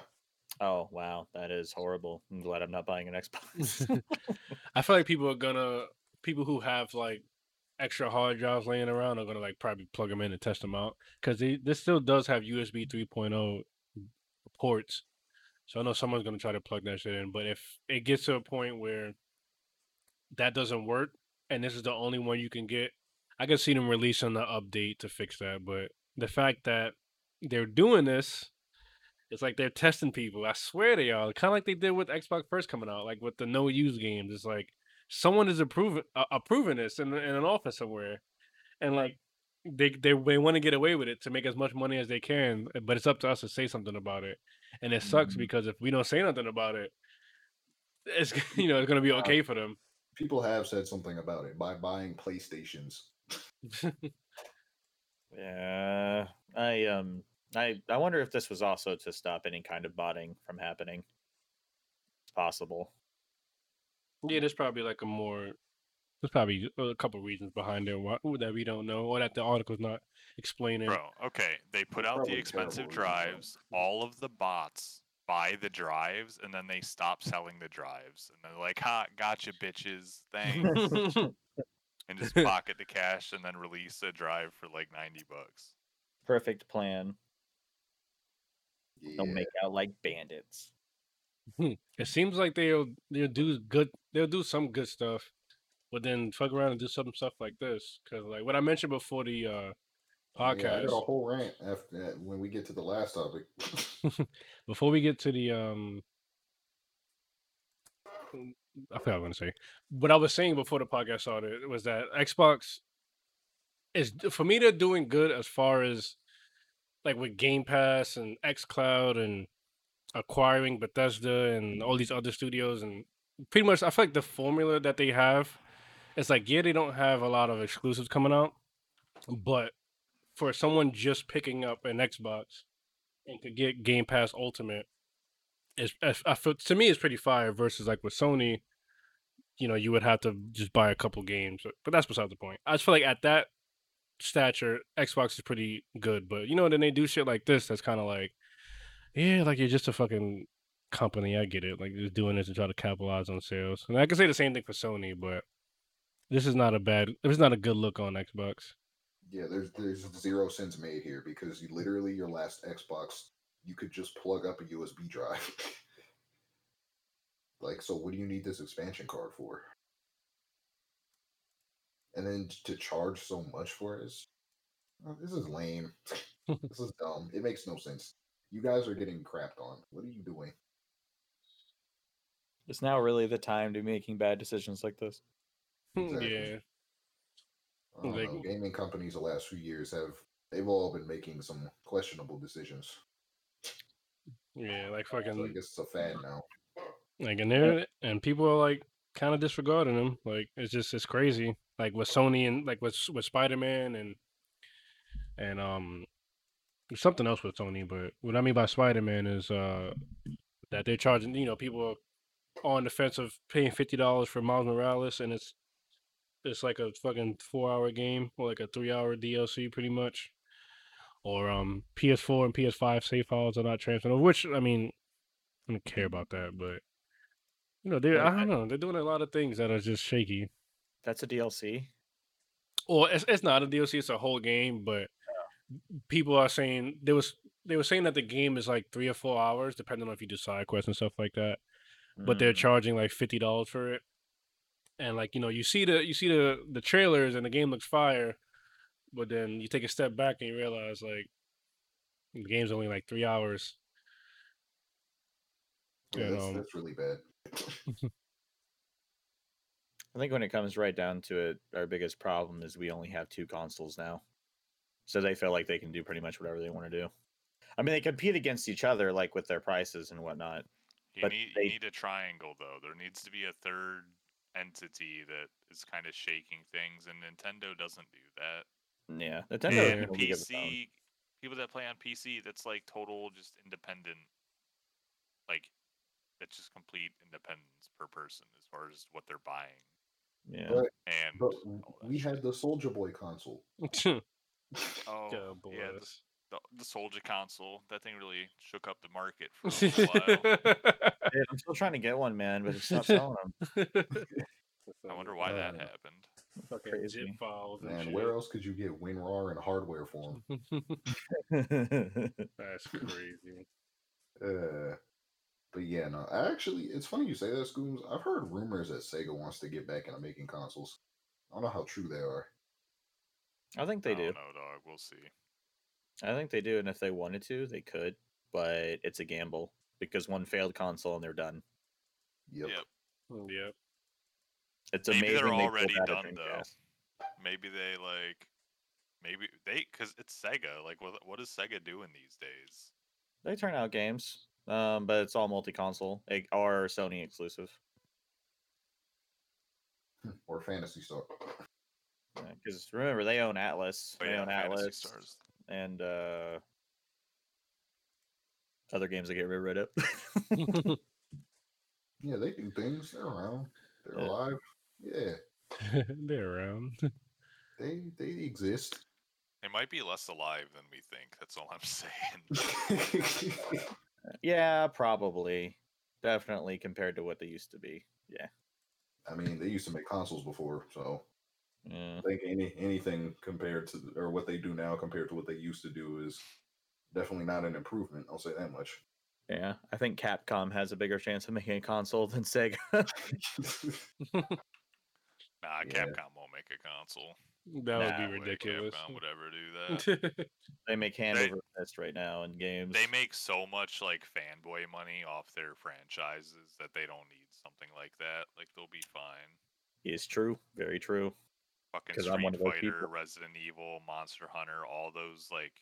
Oh wow, that is horrible. I'm glad I'm not buying an Xbox. I feel like people are gonna people who have like extra hard drives laying around are gonna like probably plug them in and test them out because this still does have USB 3.0 ports. So I know someone's gonna try to plug that shit in, but if it gets to a point where that doesn't work and this is the only one you can get, I can see them releasing the update to fix that. But the fact that they're doing this, it's like they're testing people. I swear they are. Kind of like they did with Xbox first coming out, like with the no use games. It's like someone is approving uh, approving this in, in an office somewhere, and like they they, they want to get away with it to make as much money as they can. But it's up to us to say something about it, and it sucks Mhm. because if we don't say nothing about it, it's you know it's gonna be okay for them. People have said something about it by buying PlayStations. yeah, I um, I I wonder if this was also to stop any kind of botting from happening. It's possible. Yeah, there's probably like a more. There's probably a couple reasons behind it why, that we don't know, or that the article's not explaining. Bro, okay. They put They're out the expensive terrible drives. All of the bots buy the drives, and then they stop selling the drives. And they're like, "Ha, gotcha, bitches. Thanks." and just pocket the cash and then release a drive for like 90 bucks. Perfect plan. Yeah. They'll make out like bandits. Hmm, it seems like they'll they'll do good. They'll do some good stuff, but then fuck around and do some stuff like this. Because like what I mentioned before the uh Yeah, I podcast, got a whole rant after that when we get to the last topic. before we get to the um I forgot what I was gonna say. What I was saying before the podcast started was that Xbox is for me they're doing good as far as like with Game Pass and xCloud and acquiring Bethesda and all these other studios and pretty much I feel like the formula that they have it's like yeah they don't have a lot of exclusives coming out but for someone just picking up an Xbox and could get Game Pass Ultimate is I feel to me it's pretty fire versus like with Sony, you know, you would have to just buy a couple games, but, but that's beside the point. I just feel like at that stature, Xbox is pretty good, but you know, then they do shit like this that's kind of like, yeah, like you're just a fucking company. I get it, like just doing this to try to capitalize on sales. And I can say the same thing for Sony, but this is not a bad, this is not a good look on Xbox. yeah, there's there's zero sense made here because you literally your last Xbox you could just plug up a USB drive. like, so what do you need this expansion card for? And then to charge so much for it is uh, this is lame. this is dumb. It makes no sense. You guys are getting crapped on. What are you doing? It's now really the time to be making bad decisions like this? Exactly. Yeah. I Like- Gaming companies the last few years have they've all been making some questionable decisions. Yeah, like So I fucking guess it's a fad now. like and they're and people are like kind of disregarding them. Like it's just it's crazy. Like with Sony and like with with Spider Man and and um there's something else with Sony, but what I mean by Spider Man is uh that they're charging you know people are on the fence of paying fifty dollars for Miles Morales and it's it's like a fucking four hour game or like a three hour DLC pretty much. Or um PS4 and PS5 save files are not transferred. Which I mean, I don't care about that, but you know, they're I don't know, they're doing a lot of things that are just shaky. That's a DLC. Or it's it's not a DLC, it's a whole game, but people are saying there was they were saying that the game is like three or four hours, depending on if you do side quests and stuff like that. But they're Mm. charging like fifty dollars for it. And like, you know, you see the you see the the trailers and the game looks fire, but then you take a step back and you realize like the game's only like three hours. Yeah, Yeah, that's, um, that's really bad. I think when it comes right down to it, our biggest problem is we only have two consoles now. So they feel like they can do pretty much whatever they want to do. I mean, they compete against each other, like with their prices and whatnot. You But need they- you need a triangle though. There needs to be a third entity that is kind of shaking things, and Nintendo doesn't do that. Yeah, Nintendo. Yeah. And in a league of its own. PC people that play on PC, that's like total just independent. Like, it's just complete independence per person as far as what they're buying. Yeah. But, And but we shit. had the Soldier Boy console. oh Go yeah, the, boys. The, the Soldier console. That thing really shook up the market for a while. Dude, I'm still trying to get one, man, but it's not selling them. I wonder why that Uh, happened. Fucking Crazy. zip files Man, shit. where else could you get WinRAR and hardware form? That's crazy. Uh, but yeah, no. Actually, it's funny you say that, Scooms. I've heard rumors that Sega wants to get back into making consoles. I don't know how true they are. I think they I do. don't know, dog. We'll see. I think they do, and if they wanted to, they could. But it's a gamble because one failed console and they're done. Yep. Yep. Yep. It's Maybe amazing. they're already out a done though. Maybe they like, maybe they because it's Sega. Like, what what is Sega doing these days? They turn out games, um, but it's all multi-console or Sony exclusive. Or Phantasy Star. Because remember, they own Atlus. Oh, they own Fantasy Atlus Stars. And uh, other games that get rid of. Yeah, they do things. They're around. They're Yeah. alive. Yeah, They're around. they they exist. They might be less alive than we think. That's all I'm saying. Yeah, probably. Definitely compared to what they used to be. Yeah. I mean, they used to make consoles before, so Yeah. I think any anything compared to or what they do now compared to what they used to do is definitely not an improvement. I'll say that much. Yeah. I think Capcom has a bigger chance of making a console than Sega. Nah, Yeah. Capcom won't make a console. That would Nah, be ridiculous. Capcom would ever do that. they make hand They- over fist right now in games. they make so much like fanboy money off their franchises that they don't need something like that. Like they'll be fine. It's true. Very true. Fucking 'Cause I'm one of those Fighter, people. Resident Evil, Monster Hunter, all those like,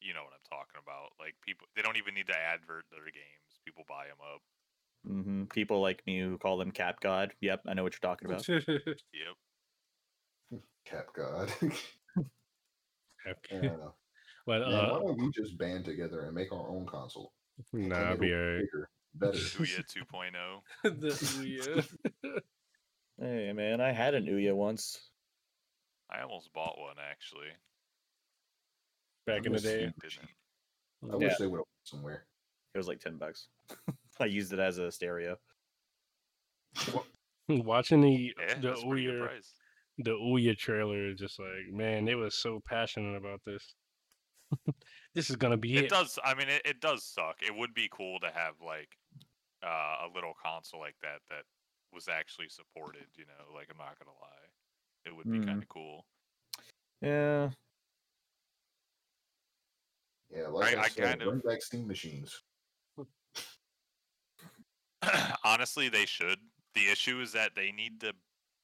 you know what I'm talking about. Like people, they don't even need to advert their games. People buy them up. Mm-hmm. People like me who call them Cap God. Yep, I know what you're talking about. Yep. Cap God. Okay. yeah. but Man, why uh, don't we just band together and make our own console? nah, And be it'll alright. better. Ouya 2.0. the Ouya. Hey man, I had an Ouya once. I almost bought one actually. Back in the day. Steam Didn't. I wish they would have somewhere. It was like ten bucks. I used it as a stereo. Watching the Yeah, the that's a pretty good Ouya price. the Ouya trailer is just like, man, they was so passionate about this. this is gonna be It it. does. I mean, it, it does suck. It would be cool to have like uh, a little console like that that was actually supported. You know, like I'm not gonna lie, it would be Mm. kind of cool. Yeah. Yeah, like I, I- I said, kind of- bring back Steam machines. Honestly, they should. The issue is that they need to,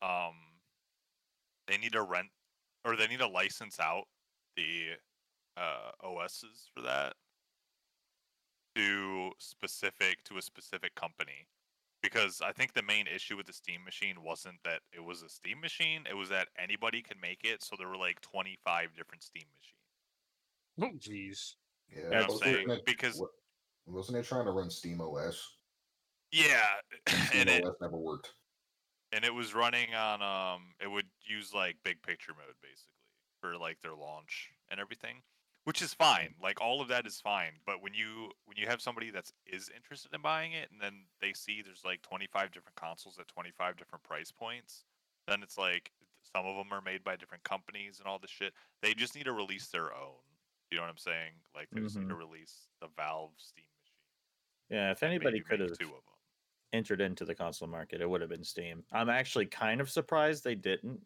um, they need to rent or they need to license out the uh, OSs for that to specific to a specific company. Because I think the main issue with the Steam machine wasn't that it was a Steam machine; it was that anybody could make it. So there were like twenty-five different Steam machines. Oh, Jeez. Yeah, You know I'm saying? it- Because wasn't it trying to run Steam OS? yeah, Steam and it never worked. and it was running on um it would use like big picture mode basically for like their launch and everything which is fine like all of that is fine but when you when you have somebody that's is interested in buying it and then they see there's like 25 different consoles at 25 different price points then it's like some of them are made by different companies and all this shit they just need to release their own you know what i'm saying? Like they just need to mm-hmm. release the valve steam machine Yeah, if anybody could have two of them entered into the console market, it would have been Steam. I'm actually kind of surprised they didn't,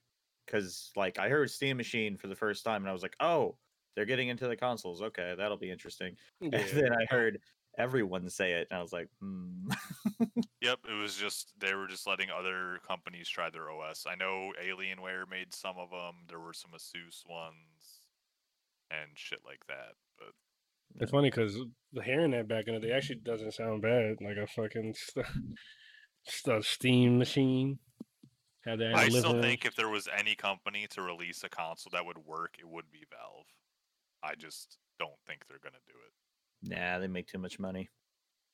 because like I heard Steam Machine for the first time, and I was like, oh, they're getting into the consoles. Okay, that'll be interesting. Yeah. And then I heard everyone say it, and I was like, hmm. Yep, it was just they were just letting other companies try their OS. I know Alienware made some of them. There were some Asus ones and shit like that. But It's funny because the hearing that back in the day actually doesn't sound bad. Like a fucking st- st- Steam machine. Had that. in I still think if there was any company to release a console that would work, it would be Valve. I just don't think they're gonna do it. nah, they make too much money.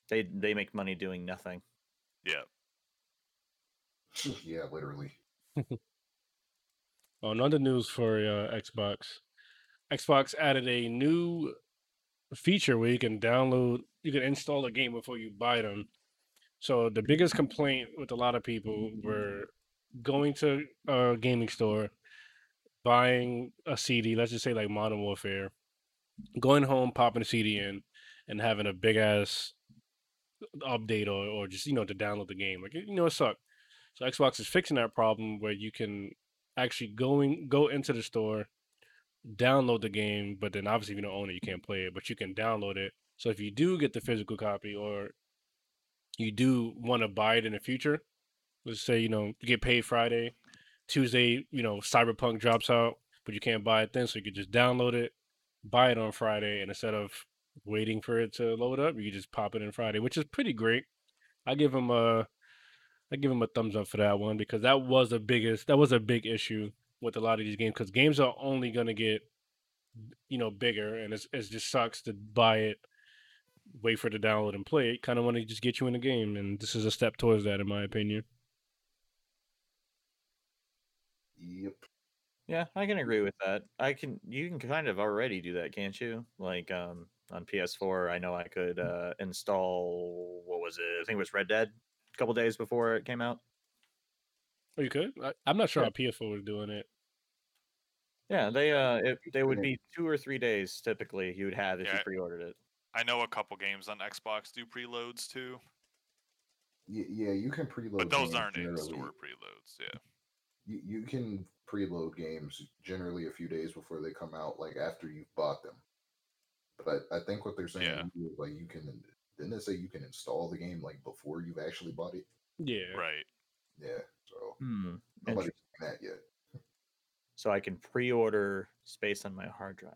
They they make money doing nothing. Yeah, yeah, literally. Oh, another news for uh, Xbox. Xbox added a new feature where you can download, you can install a game before you buy them. So the biggest complaint with a lot of people were going to a gaming store, buying a CD, let's just say like Modern Warfare, going home, popping a CD in, and having a big ass update or, or just you know to download the game. Like you know it sucked. So Xbox is fixing that problem where you can actually going go into the store, download the game, but then obviously if you don't own it, you can't play it, but you can download it. So if you do get the physical copy or you do want to buy it in the future, let's say, you know, you get paid Friday, Tuesday, you know, Cyberpunk drops out, but you can't buy it then, so you could just download it, buy it on Friday, and instead of waiting for it to load up, you just pop it in Friday, which is pretty great. I give them a I give him a thumbs up for that one because that was the biggest that was a big issue with a lot of these games because games are only gonna get you know bigger and it's it just sucks to buy it, wait for it to download and play it. Kind of want to just get you in the game, and this is a step towards that in my opinion. Yep. Yeah, I can agree with that. I can you can kind of already do that, can't you? Like um on PS4, I know I could uh install what was it? I think it was Red Dead a couple days before it came out. Oh, you could? I, I'm not sure Yeah. how PS4 was doing it. Yeah, they uh it, they would be 2 or 3 days typically you would have if you Yeah. pre-ordered it. I know a couple games on Xbox do preloads too, Y- yeah, you can preload. but those aren't in generally. store preloads. Yeah. You, you can preload games generally a few days before they come out, like after you've bought them. But I, I think what they're saying Yeah. here is like you can didn't they say you can install the game like before you've actually bought it? Yeah. Right. Yeah. So Hmm. nobody's doing that yet. So I can pre-order space on my hard drive.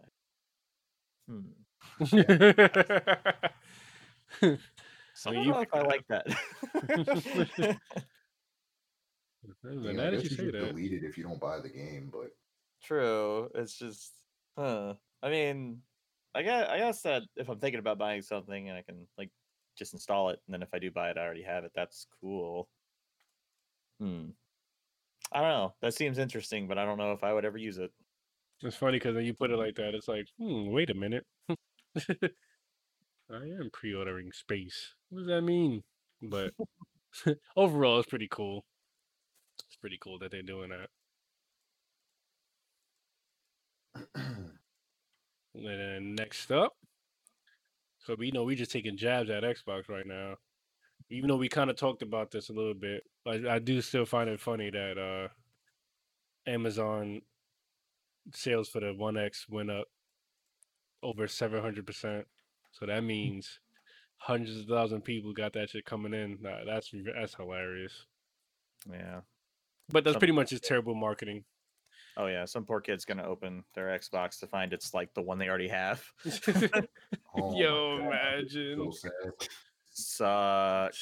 Hmm. Some I don't know if I like that. Well, Yeah, now I that guess you you say just that. delete it if you don't buy the game, but True. It's just, huh. I mean, I guess, I guess that if I'm thinking about buying something and I can like just install it, and then if I do buy it, I already have it. That's cool. Hmm. I don't know. That seems interesting, but I don't know if I would ever use it. It's funny because when you put it like that, it's like, hmm, wait a minute. I am pre-ordering space. What does that mean? But overall, it's pretty cool. It's pretty cool that they're doing that. And then next up, so we know we just taking jabs at Xbox right now. Even though we kind of talked about this a little bit, I, I do still find it funny that uh Amazon sales for the One X went up over seven hundred percent. So that means hundreds of thousand people got that shit coming in. Nah, that's that's hilarious. Yeah. But that's Some- pretty much just terrible marketing. Oh yeah. Some poor kid's gonna open their Xbox to find it's like the one they already have. oh Yo, imagine. so sad.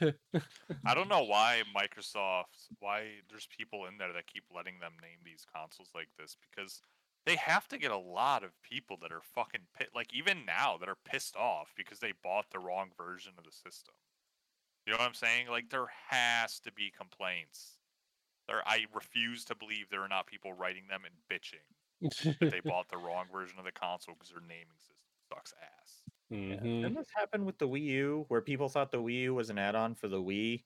I don't know why Microsoft, why there's people in there that keep letting them name these consoles like this because they have to get a lot of people that are fucking pit, like even now that are pissed off because they bought the wrong version of the system. You know what I'm saying? Like there has to be complaints. There, I refuse to believe there are not people writing them and bitching that they bought the wrong version of the console because their naming system sucks ass. Yeah. hmm Didn't this happen with the Wii U, where people thought the Wii U was an add-on for the Wii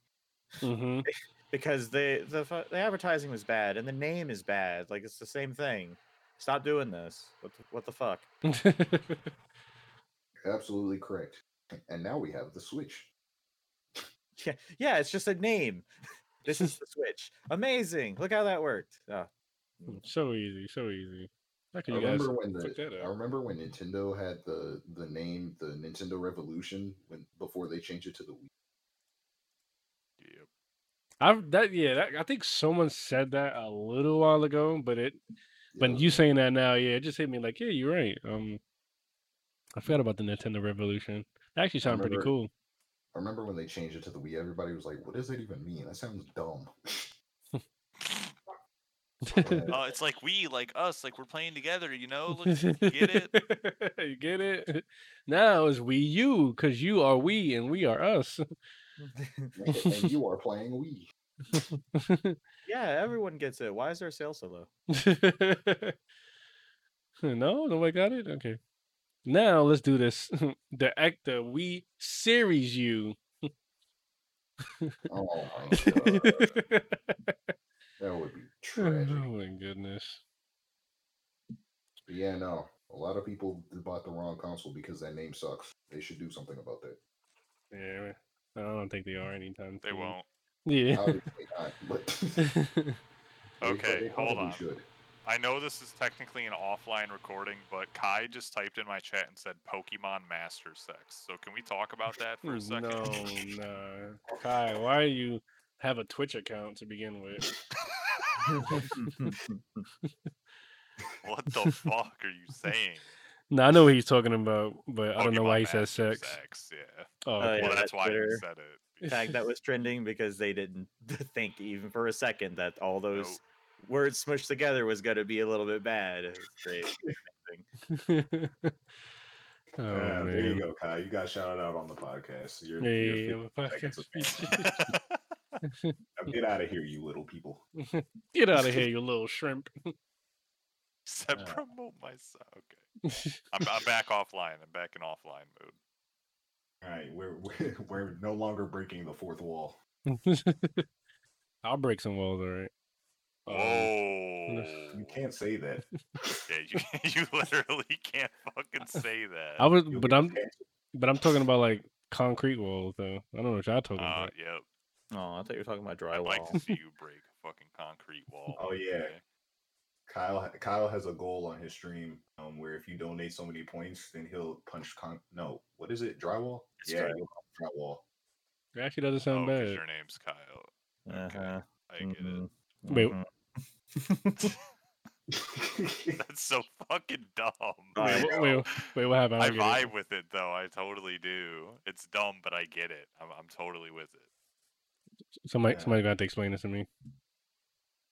hmm because the the the advertising was bad and the name is bad? Like it's the same thing. Stop doing this. What the, what the fuck? Absolutely correct. And now we have the Switch. Yeah, yeah. It's just a name. This is the Switch. Amazing. Look how that worked. Oh, so easy, so easy. How I can you guys remember when the I remember when Nintendo had the the name the Nintendo Revolution when before they changed it to the Wii. Yep. I've that yeah, that, I think someone said that a little while ago, but it but you saying that now, yeah, it just hit me like, yeah, you're right. Um, I forgot about the Nintendo Revolution. It actually sounded pretty cool. I remember when they changed it to the Wii, everybody was like, "What does that even mean? That sounds dumb." Uh, it's like we, like us, like we're playing together. You know, Look, get it? you get it? Now it's we you because you are we and we are us. and, and you are playing Wii. yeah, everyone gets it. Why is our sales so low? no, nobody got it. Okay. Now let's do this. the act the we series you. Oh my god, that would be oh, tragic. oh my goodness. But yeah, no, a lot of people bought the wrong console because that name sucks. They should do something about that. Yeah, I don't think they are anytime. They soon. won't. Yeah. Not, but Okay, they hold on. Should. I know this is technically an offline recording, but Kai just typed in my chat and said Pokemon Master Sex. So can we talk about that for a second? No, no. Kai, why do you have a Twitch account to begin with? what the fuck are you saying? No, I know what he's talking about, but I don't know Pokemon why he says sex. Sex, yeah. Oh, Oh, yeah, well, that that's why Twitter- you said it. tag that was trending because they didn't think even for a second that all those Nope. Words smushed together was going to be a little bit bad. Great. oh, Yeah, there you man. go, Kai. You got shouted out on the podcast. You're, Yeah, you're yeah, yeah, 50 seconds of fame. Now get out of here, you little people. Get out of here, you little shrimp. Said Uh. promote myself. Okay. I'm, I'm back offline. I'm back in offline mode. All right, we're we're, we're no longer breaking the fourth wall. I'll break some walls, all right. Um, Whoa. You can't say that. Yeah, you, you literally can't fucking say that. I was, but I'm, canceled. but I'm talking about like concrete walls, though. I don't know what y'all talking Uh, about. yep. Oh, I thought you were talking about I'd drywall. like to see you break a fucking concrete wall. Oh, yeah. okay? Kyle Kyle has a goal on his stream um, where if you donate so many points, then he'll punch con. No, what is it? Drywall? It's yeah, drywall. drywall. It actually doesn't Oh, sound 'cause bad. your name's Kyle. Okay. Uh-huh. I get it. mhm, Wait, mhm. That's so fucking dumb. I Wait, know. wait, wait, what happened? I don't get it. vibe with it though. I totally do. It's dumb, but I get it. I'm, I'm totally with it. Somebody, Yeah. somebody got to explain this to me.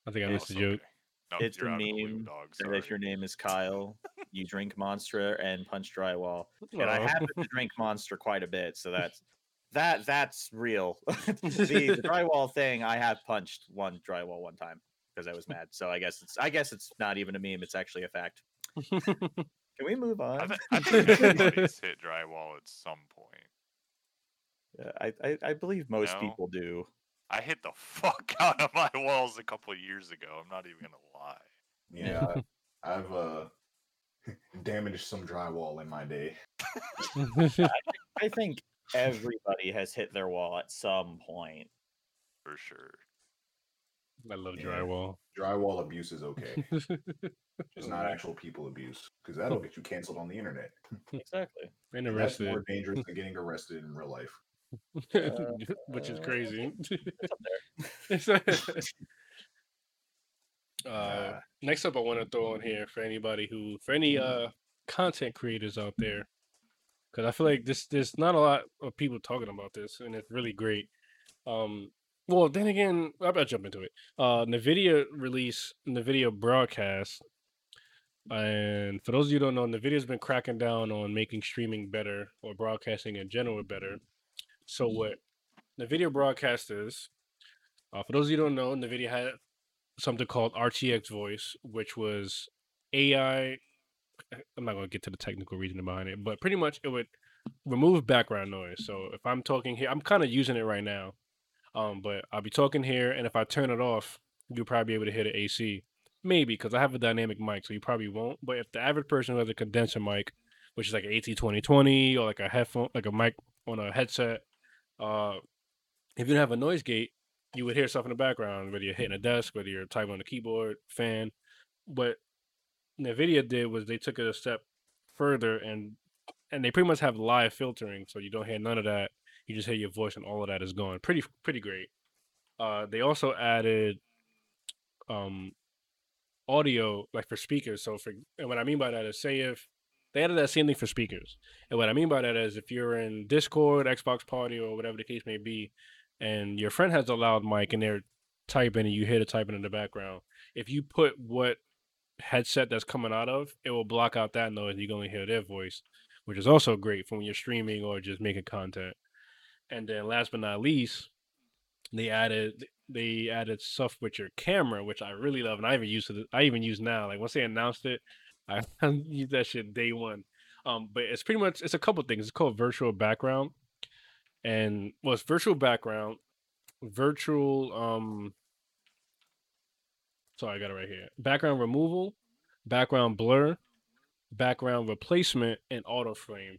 I think I It's missed the It's joke. okay. No, It's you're a out of the loop, meme dog. And if Sorry. your name is Kyle, you drink Monster and punch drywall. And I happen to drink Monster quite a bit, so that's that that's real. the, the drywall thing, I have punched one drywall one time because I was mad. So I guess it's I guess it's not even a meme; it's actually a fact. Can we move I, on? th- I think everybody's hit drywall at some point. Yeah, I, I I believe most No. people do. I hit the fuck out of my walls a couple of years ago. I'm not even gonna lie. Yeah, I've uh damaged some drywall in my day. I think everybody has hit their wall at some point. For sure. I love Yeah. drywall. Drywall abuse is okay. It's not actual people abuse because that'll get you canceled on the internet. Exactly. and And That's more dangerous than getting arrested in real life. which is uh, crazy. It's up there. uh, Uh, next up, I want to throw on here for anybody who, for any uh content creators out there, because I feel like this there's not a lot of people talking about this, and it's really great. Um, well, then again, I better jump into it. Uh, Nvidia release Nvidia broadcast, and for those of you who don't know, Nvidia's been cracking down on making streaming better or broadcasting in general better. So what Nvidia broadcast is, uh, for those of you who don't know, Nvidia had something called RTX Voice, which was AI. I'm not going to get to the technical reasoning behind it, but pretty much it would remove background noise. So if I'm talking here, I'm kind of using it right now, um, but I'll be talking here, and if I turn it off, you'll probably be able to hear the AC. Maybe because I have a dynamic mic, so you probably won't. But if the average person who has a condenser mic, which is like an AT2020 or like a headphone, like a mic on a headset, uh, if you don't have a noise gate, you would hear stuff in the background, whether you're hitting a desk, whether you're typing on the keyboard, fan. What Nvidia did was they took it a step further and and they pretty much have live filtering, so you don't hear none of that. You just hear your voice, and all of that is gone. Pretty pretty great. Uh, they also added um audio like for speakers. So for and what I mean by that is say if they added that same thing for speakers. And what I mean by that is if you're in Discord, Xbox Party, or whatever the case may be, and your friend has a loud mic and they're typing and you hear the typing in the background, if you put what headset that's coming out of, it will block out that noise. You can only hear their voice, which is also great for when you're streaming or just making content. And then last but not least, they added they added stuff with your camera, which I really love, and I even use it. I even use now. Like once they announced it, I use that shit day one. Um, but it's pretty much it's a couple things. It's called virtual background, and well, it's virtual background, virtual um. Sorry, I got it right here. Background removal, background blur, background replacement, and auto frame.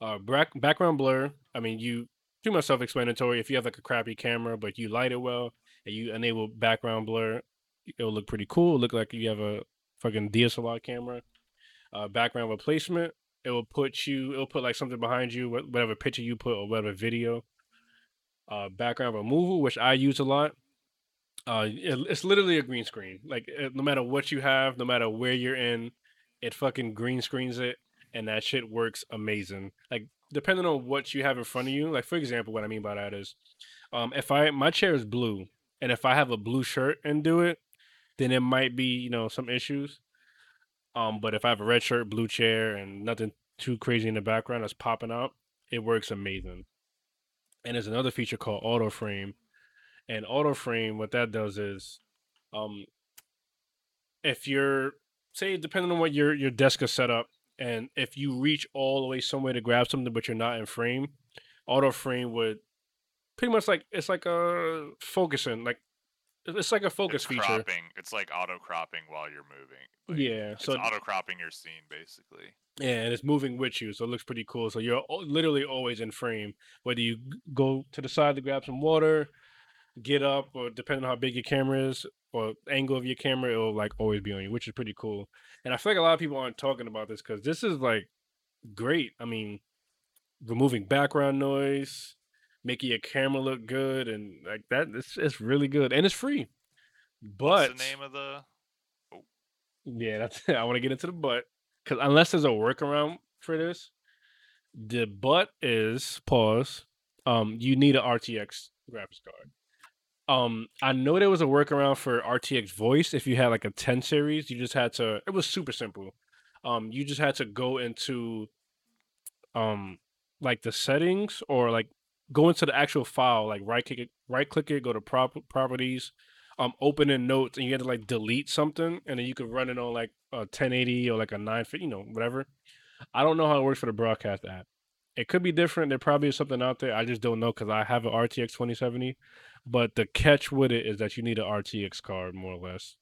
Uh, back, background blur. I mean, you pretty much self-explanatory. If you have like a crappy camera, but you light it well and you enable background blur, it'll look pretty cool. It'll look like you have a fucking DSLR camera. Uh, background replacement. It will put you. It'll put like something behind you, whatever picture you put or whatever video. Uh, background removal, which I use a lot. Uh, it- it's literally a green screen. Like uh, no matter what you have, no matter where you're in, it fucking green screens it, and that shit works amazing. Like depending on what you have in front of you. Like for example, what I mean by that is, um, if I my chair is blue, and if I have a blue shirt and do it, then it might be you know some issues. Um, but if I have a red shirt, blue chair, and nothing too crazy in the background that's popping out, it works amazing. And there's another feature called auto frame, And auto frame, what that does is, um, if you're say depending on what your your desk is set up, and if you reach all the way somewhere to grab something but you're not in frame, auto frame would pretty much like it's like a focusing like it's like a focus it's feature. cropping. It's like auto cropping while you're moving. Like, Yeah, It's so auto cropping your scene basically. yeah, and it's moving with you, so it looks pretty cool. So you're literally always in frame, whether you go to the side to grab some water, get up, or depending on how big your camera is or angle of your camera, it'll like always be on you, which is pretty cool. And I feel like a lot of people aren't talking about this because this is like great. I mean, removing background noise, making your camera look good, and like that. It's it's really good, and it's free. What's But the name of the? yeah, that's I want to get into the butt because unless there's a workaround for this, the butt is pause. Um, you need an RTX graphics card. Um, I know there was a workaround for RTX voice if you had like a 10 series. You just had to. It was super simple. Um, you just had to go into, um, like the settings or like go into the actual file, like right click it, right click it, go to prop- properties, um open in notes and you had to like delete something and then you could run it on like a 1080 or like a 950 you know whatever i don't know how it works for the broadcast app it could be different there probably is something out there i just don't know because i have an rtx 2070 but the catch with it is that you need an rtx card more or less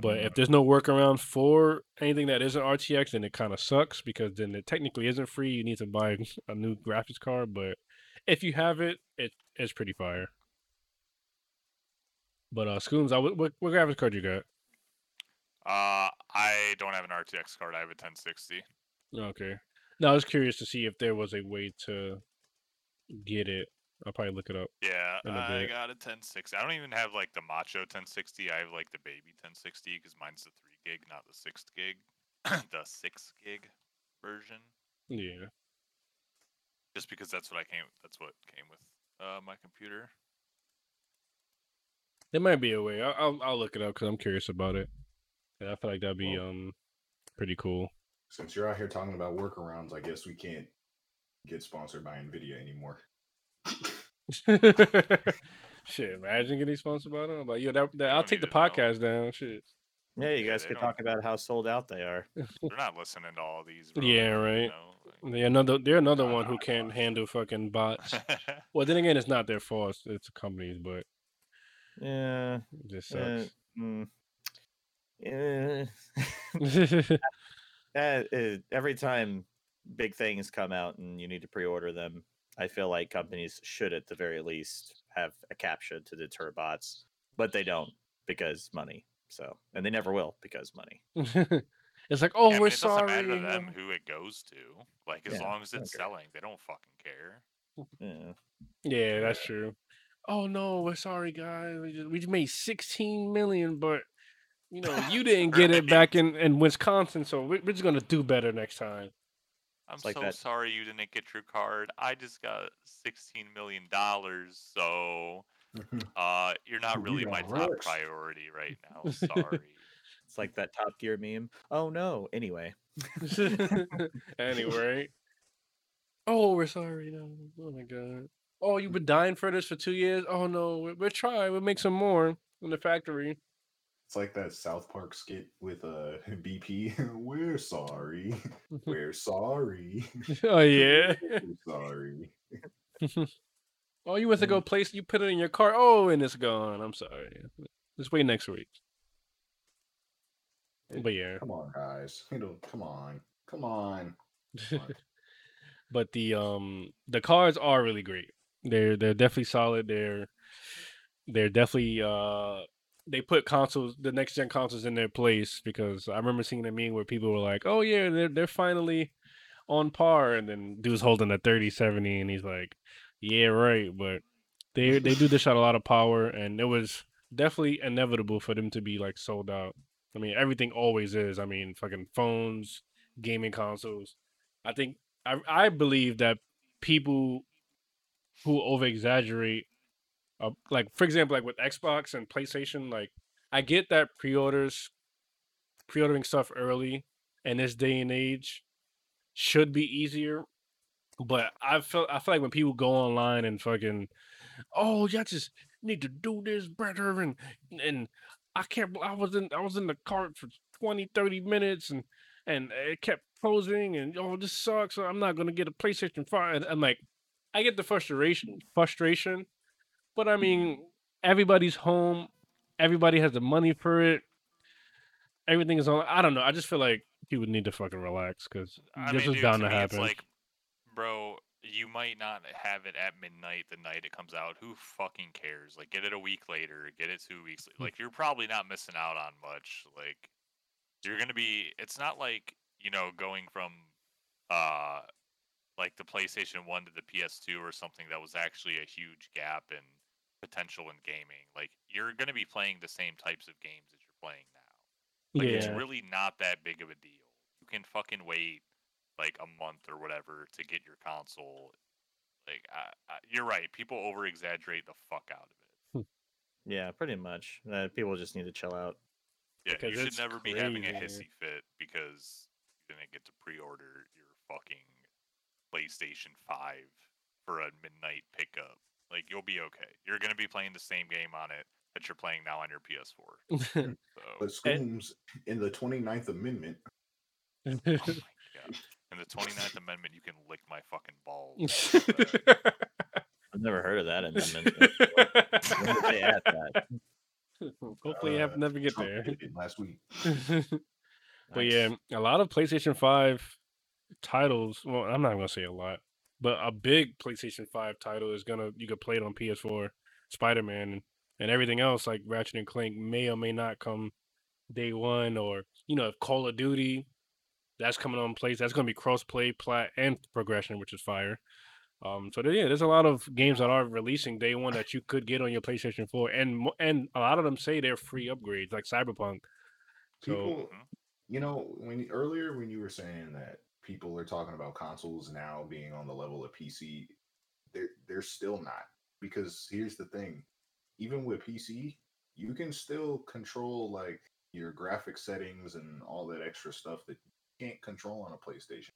but if there's no workaround for anything that isn't rtx then it kind of sucks because then it technically isn't free you need to buy a new graphics card but if you have it it it's pretty fire but uh, Scoons, I, what, what what graphics card you got? Uh, I don't have an RTX card. I have a 1060. Okay. No, I was curious to see if there was a way to get it. I'll probably look it up. Yeah, I bit. got a 1060. I don't even have like the Macho 1060. I have like the baby 1060 because mine's the three gig, not the six gig, the six gig version. Yeah. Just because that's what I came. That's what came with uh, my computer. There might be a way. I'll I'll, I'll look it up because I'm curious about it. Yeah, I feel like that'd be um pretty cool. Since you're out here talking about workarounds, I guess we can't get sponsored by Nvidia anymore. Shit, imagine getting sponsored by them. Like, yo, that, that I'll take the need to know. podcast down. Shit. Yeah, you Yeah, guys they could talk about how sold out they are. They're not listening to all these. Bro, Yeah, you right. know, They're another. They're another one who can't nah. handle fucking bots. well, then again, it's not their fault. It's, it's the companies, but Yeah. it just uh, sucks. mm, eh. Uh, uh, every time big things come out and you need to pre-order them, I feel like companies should at the very least have a captcha to deter bots, but they don't because money. So, and they never will because money. it's like, oh, Yeah, we're mean, it doesn't matter to them who it goes to. Like as Yeah, long as it's care. selling, they don't fucking care. Yeah. Yeah, that's true. Oh no, we're sorry, guys. We just, we just made sixteen million, but you know you didn't get it back in in Wisconsin, so we, we're just gonna do better next time. I'm like so that- sorry you didn't get your card. I just got sixteen million dollars, so uh, you're not You really my top rich. priority right now. Sorry. It's like that Top Gear meme. Oh no. Anyway. anyway, oh, we're sorry. No, oh my god. Oh, you've been dying for this for two years. Oh no, we- we'll try. We'll make some more in the factory. It's like that South Park skit with uh, BP. We're sorry. We're sorry. oh yeah. We're sorry. Oh, you went to go place. You put it in your car. Oh, and it's gone. I'm sorry. Let's wait next week. But yeah. Come on, guys. You know, come on. Come on. on. but the um the cards are really great. They're they're definitely solid. They're they're definitely uh they put consoles the next gen consoles in their place because I remember seeing a meme where people were like, "Oh yeah, they're they're finally on par," and then dude's holding a thirty seventy, and he's like, "Yeah, right," but they they do dish out a lot of power, and it was definitely inevitable for them to be like sold out. I mean, everything always is. I mean, fucking phones, gaming consoles. I think I I believe that people who over exaggerate, uh, like for example, like with Xbox and PlayStation, like I get that pre-orders, pre-ordering stuff early in this day and age should be easier, but I feel I feel like when people go online and fucking "Oh, y'all just need to do this better," and and I can't. I was in I was in the cart for 20, 30 minutes, and and it kept closing, and oh, this sucks. I'm not gonna get a PlayStation Five. And I'm like, I get the frustration, frustration, but I mean, everybody's home. Everybody has the money for it. Everything is on. I don't know. I just feel like he would need to fucking relax because this mean, is dude, bound to to me, happen. It's like, bro, you might not have it at midnight the night it comes out. Who fucking cares? Like, get it a week later, get it two weeks. Later. Like, you're probably not missing out on much. Like, you're gonna be. It's not like you know going from, uh, like the PlayStation One to the PS2 or something that was actually a huge gap in potential in gaming. Like, you're gonna be playing the same types of games that you're playing now. Like it's really not that big of a deal. You can fucking wait like a month or whatever to get your console. Like I, I, you're right. People over exaggerate the fuck out of it. Yeah, pretty much. Uh, people just need to chill out. Yeah, Because you should it's never be having a hissy fit because you didn't get to pre-order your fucking PlayStation Five for a midnight pickup. Like you'll be okay. You're gonna be playing the same game on it that you're playing now on your PS4. But So Scooms in the 29th Amendment, oh my god. In the 29th Amendment, you can lick my fucking balls. I've never heard of that amendment. They add that? Hopefully, you have Uh, never get there. last week. but yeah, a lot of PlayStation Five titles. Well, I'm not gonna say a lot, but a big PlayStation Five title is gonna you could play it on PS4, Spider Man, and, and everything else like Ratchet and Clank may or may not come day one, or you know, if Call of Duty, that's coming on place. That's gonna be cross play, plat, and progression, which is fire. Um, so yeah, there's a lot of games that are releasing day one that you could get on your PlayStation 4, and and a lot of them say they're free upgrades, like Cyberpunk. So People, you know, when earlier when you were saying that people are talking about consoles now being on the level of PC, they're they're still not. Because here's the thing, even with PC, you can still control like your graphic settings and all that extra stuff that you can't control on a PlayStation.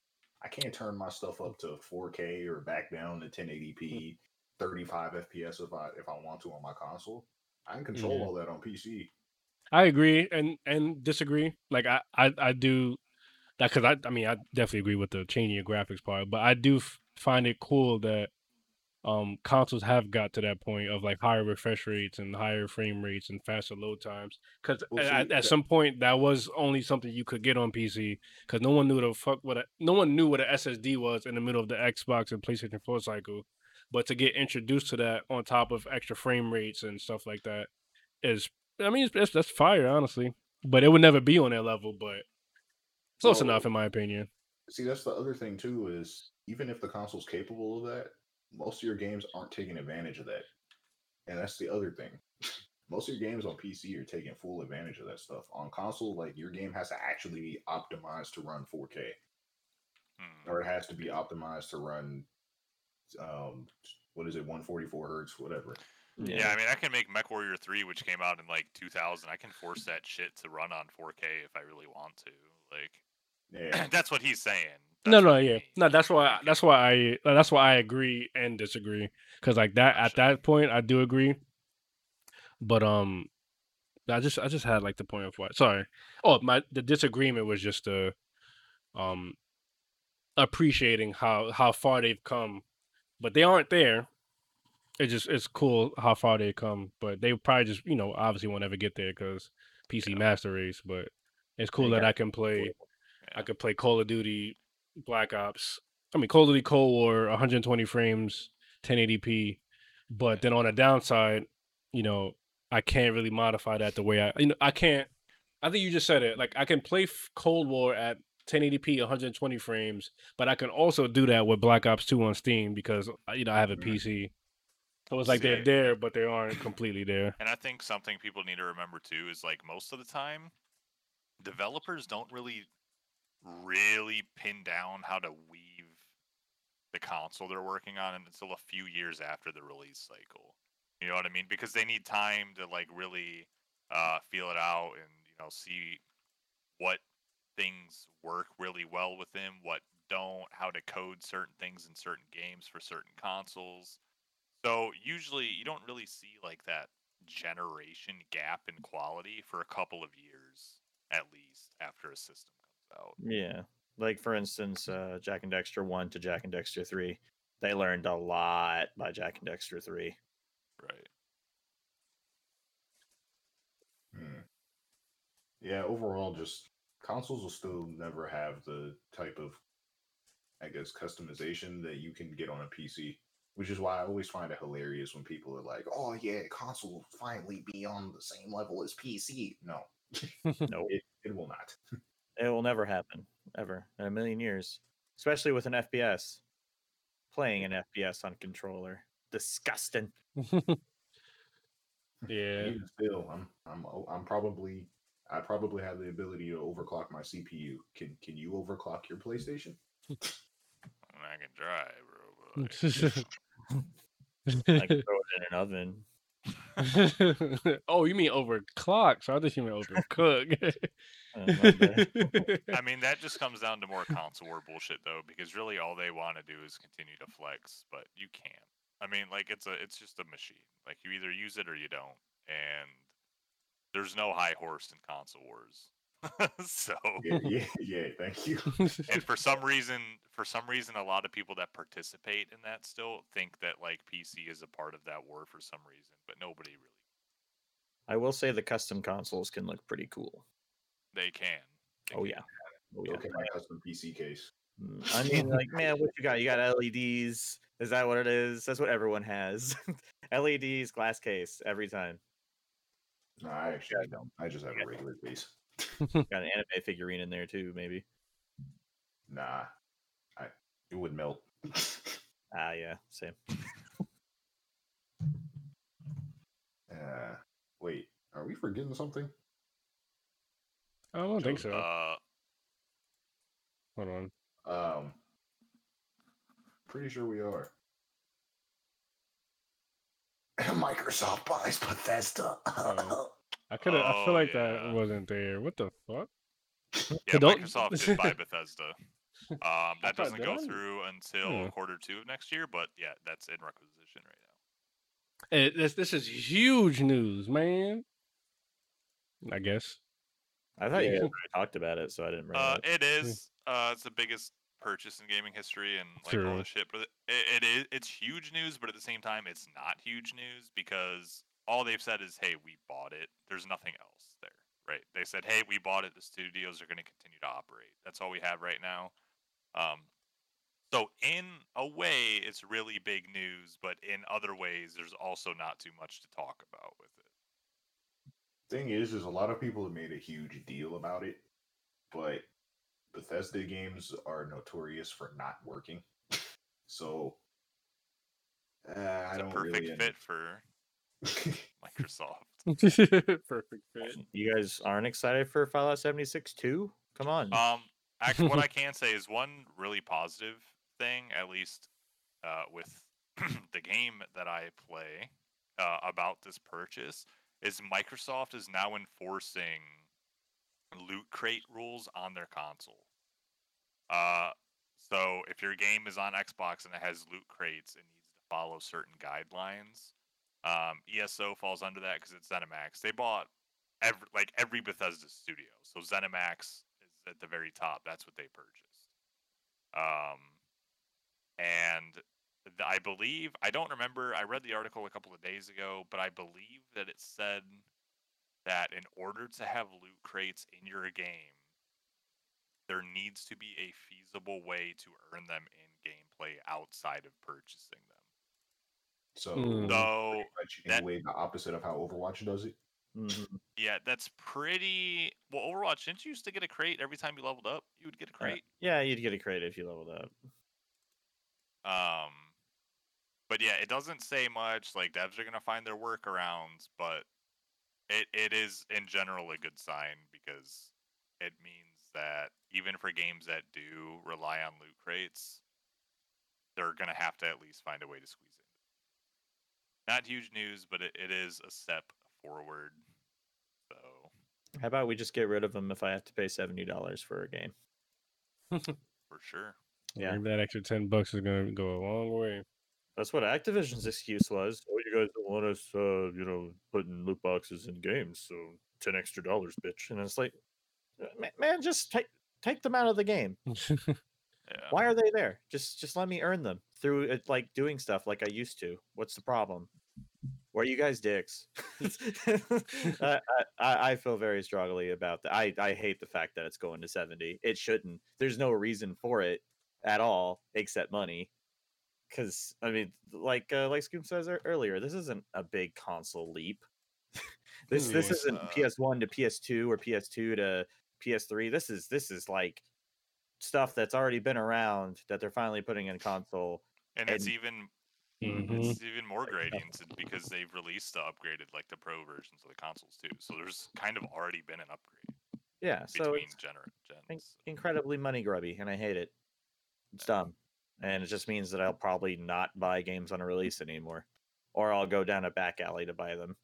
I can't turn my stuff up to 4K or back down to 1080p, hmm. 35 FPS if I if I want to on my console. I can control Yeah. all that on PC. I agree and and disagree. Like I I, I do that because I I mean I definitely agree with the changing your graphics part, but I do f- find it cool that um consoles have got to that point of like higher refresh rates and higher frame rates and faster load times. Because Well, at, at some point that was only something you could get on PC because no one knew the fuck what a, no one knew what a SSD was in the middle of the Xbox and PlayStation 4 cycle. But to get introduced to that on top of extra frame rates and stuff like that is I mean, it's, it's, that's fire, honestly. But it would never be on that level. But close enough, in my opinion. See, that's the other thing too. Is even if the console's capable of that, most of your games aren't taking advantage of that, and that's the other thing. Most of your games on PC are taking full advantage of that stuff. On console, like your game has to actually be optimized to run 4K, Hmm. or it has to be optimized to run, um, what is it, 144 hertz, whatever. Yeah. I mean, I can make MechWarrior 3, which came out in like 2000. I can force that shit to run on 4K if I really want to. Like, Yeah, that's what he's saying. No, That's no, what I yeah, mean. no. That's why. That's why I. That's why I agree and disagree. Because like that at that point, I do agree. But um, I just I just had like the point of what. Sorry. Oh, my the disagreement was just uh, um, appreciating how how far they've come, but they aren't there. It just it's cool how far they come, but they probably just you know obviously won't ever get there because PC Yeah. Master Race. But it's cool you that I can play. I could play Call of Duty, Black Ops. I mean, Call of Duty Cold War, 120 frames, 1080p. But then on the downside, you know, I can't really modify that the way I, you know, I can't. I think you just said it. Like I can play Cold War at 1080p, 120 frames, but I can also do that with Black Ops 2 on Steam because uh, you know I have a Mhm. PC. So it's like they're there, but they aren't completely there. And I think something people need to remember too is like most of the time, developers don't really, really pin down how to weave the console they're working on until a few years after the release cycle. You know what I mean? Because they need time to like really uh, feel it out and you know see what things work really well with them, what don't, how to code certain things in certain games for certain consoles. So usually you don't really see like that generation gap in quality for a couple of years at least after a system out. Yeah. Like for instance, uh, Jak and Daxter one to Jak and Daxter three, they learned a lot by Jak and Daxter three. Right. Hmm. Yeah, overall, just consoles will still never have the type of, I guess, customization that you can get on a PC. Which is why I always find it hilarious when people are like, "Oh yeah, console will finally be on the same level as PC." No, No, it, it will not. it will never happen ever in a million years, especially with an FPS. Playing an FPS on controller, disgusting. yeah. Even still, I'm I'm o- I'm probably I probably have the ability to overclock my CPU. Can can you overclock your PlayStation? I can try, bro. I can throw it in an oven. oh, you mean overclock? So I thought you meant overcook. Oh, my bad. I mean, that just comes down to more console war bullshit, though, because really all they want to do is continue to flex, but you can't. I mean, like it's a, it's just a machine. Like you either use it or you don't, and there's no high horse in console wars. so, Yeah, yeah, yeah. Thank you. and for some reason, for some reason, a lot of people that participate in that still think that like PC is a part of that war for some reason, but nobody really. I will say the custom consoles can look pretty cool. They can. They Oh can. yeah. Oh yeah. Okay, my custom PC case. Mm, I mean, like, man, what you got? You got LEDs. Is that what it is? That's what everyone has. LEDs, glass case, every time. No, I actually I don't. I just have a regular case. Got an anime figurine in there too, maybe. Nah, I it would melt. Ah, yeah, same. uh, wait, are we forgetting something? I don't think so. Uh, Hold on. Um, pretty sure we are. Microsoft buys Bethesda. Oh. I could have. I feel Oh, like yeah. that wasn't there. What the fuck? Yeah, Don't- Microsoft did buy Bethesda. Um, that doesn't go through until Hmm. quarter two of next year, but yeah, that's in requisition right now. Eh, this this is huge news, man. I guess. I thought you guys talked about it, so I didn't bring Uh, it it is. Uh, it's the biggest purchase in gaming history, and like all True. the shit. But it, it is. It's huge news, but at the same time, it's not huge news because all they've said is, "Hey, we bought it." There's nothing else there, right? They said, "Hey, we bought it. The studios are going to continue to operate." That's all we have right now. Um, so in a way, it's really big news, but in other ways, there's also not too much to talk about with it. Thing is, is a lot of people have made a huge deal about it, but Bethesda games are notorious for not working. So uh, I It's a don't perfect really. fit for Microsoft. Perfect fit. You guys aren't excited for Fallout 76 too? Come on. Um, actually, what I can say is one really positive thing, at least uh, with the game that I play uh, about this purchase, is Microsoft is now enforcing loot crate rules on their console. Uh, so if your game is on Xbox and it has loot crates, it needs to follow certain guidelines. Um, ESO falls under that because it's ZeniMax. They bought every like every Bethesda studio, so ZeniMax is at the very top. That's what they purchased. Um, and th- I believe I don't remember. I read the article a couple of days ago, but I believe that it said that in order to have loot crates in your game, there needs to be a feasible way to earn them in gameplay outside of purchasing. So, Hmm. So much in that- a way the opposite of how Overwatch does it. Mhm. yeah, that's pretty. Well, Overwatch didn't you used to get a crate every time you leveled up? You would get a Uh, crate. Yeah, you'd get a crate if you leveled up. Um, but yeah, it doesn't say much. Like devs are gonna find their workarounds, but it it is in general a good sign because it means that even for games that do rely on loot crates, they're gonna have to at least find a way to squeeze in. Not huge news, but it, it is a step forward. So How about we just get rid of them if I have to pay seventy dollars for a game? for sure. Yeah. Maybe that extra ten bucks is gonna go a long way. That's what Activision's excuse was. Oh, you guys don't want us, uh, you know, putting loot boxes in games, so ten extra dollars, bitch. And it's like, "Uh, man, just take take them out of the game. Yeah. Why are they there? Just just let me earn them through it, like doing stuff like I used to. What's the problem? Why are you guys dicks? I, I I feel very strongly about that. I I hate the fact that it's going to seventy. It shouldn't. There's no reason for it at all except money. Because I mean, like uh, like Scoop says earlier, this isn't a big console leap. this this isn't Uh, PS1 to PS2 or PS2 to PS3. This is this is like stuff that's already been around that they're finally putting in console. and it's even Mhm. it's even more gradients because they've released the upgraded like the pro versions of the consoles too. So there's kind of already been an upgrade Yeah, so between it's gener- in- gens. incredibly money grubby, and I hate it. It's dumb, and it just means that I'll probably not buy games on a release anymore, or I'll go down a back alley to buy them.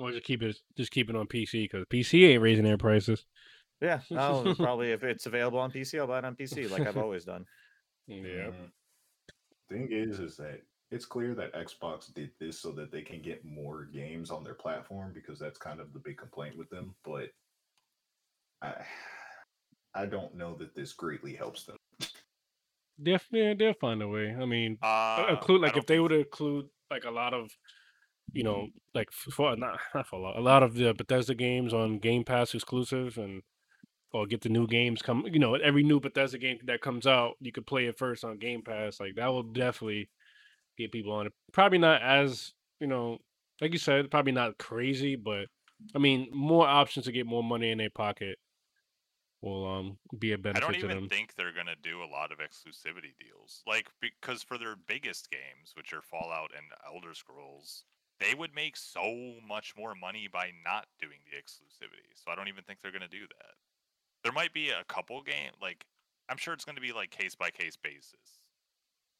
Or just keep it just keep it on PC because PC ain't raising their prices. Yeah, I'll probably if it's available on PC, I'll buy it on PC like I've always done. Yeah. Mhm. Thing is, is that it's clear that Xbox did this so that they can get more games on their platform because that's kind of the big complaint with them. But I, I don't know that this greatly helps them. They'll, yeah, uh, they'll find a way. I mean, Uh, include like if they would include like a lot of you know like for not, not for a lot, a lot of the Bethesda games on Game Pass exclusive and or get the new games come you know every new Bethesda game that comes out you could play it first on Game Pass like that will definitely get people on it probably not as you know like you said probably not crazy but I mean more options to get more money in their pocket will um be a benefit I don't even them think they're gonna do a lot of exclusivity deals. Like because for their biggest games, which are Fallout and Elder Scrolls, they would make so much more money by not doing the exclusivity. So I don't even think they're gonna do that. There might be a couple game like I'm sure it's gonna be like case by case basis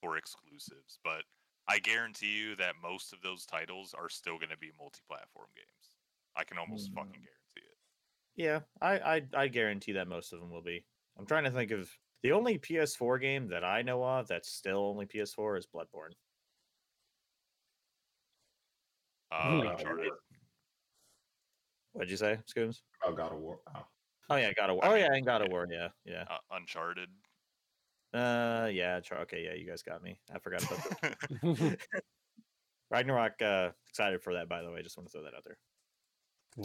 for exclusives, but I guarantee you that most of those titles are still gonna be multi platform games. I can almost Mm. fucking guarantee it. Yeah, I, I I guarantee that most of them will be. I'm trying to think of the only PS4 game that I know of that's still only PS4 is Bloodborne. Uh, God Uncharted. What'd you say, Scooms? Oh, God of War. Oh. Oh yeah, God of War. Oh yeah, and God of War. Yeah, yeah. Uh, Uncharted. Uh, yeah. Char- Okay, yeah. You guys got me. I forgot about that. Ragnarok. Uh, excited for that. By the way, just want to throw that out there.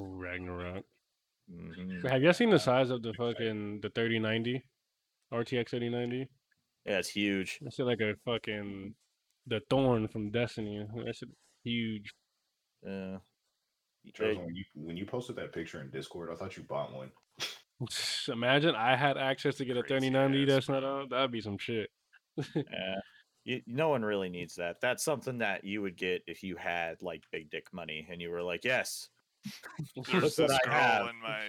Ooh, Ragnarok Mhm. Have you seen the size of the fucking the 3090 RTX 3090? Yeah, it's huge. It's like a fucking the thorn from Destiny. That's huge. Yeah. Charles, when you when you posted that picture in Discord, I thought you bought one. Imagine I had access to get a Crazy 3090 ass, that's not bro. That'd be some shit. Yeah. You, no one really needs that. That's something that you would get if you had like big dick money and you were like, yes. There's this girl have. in my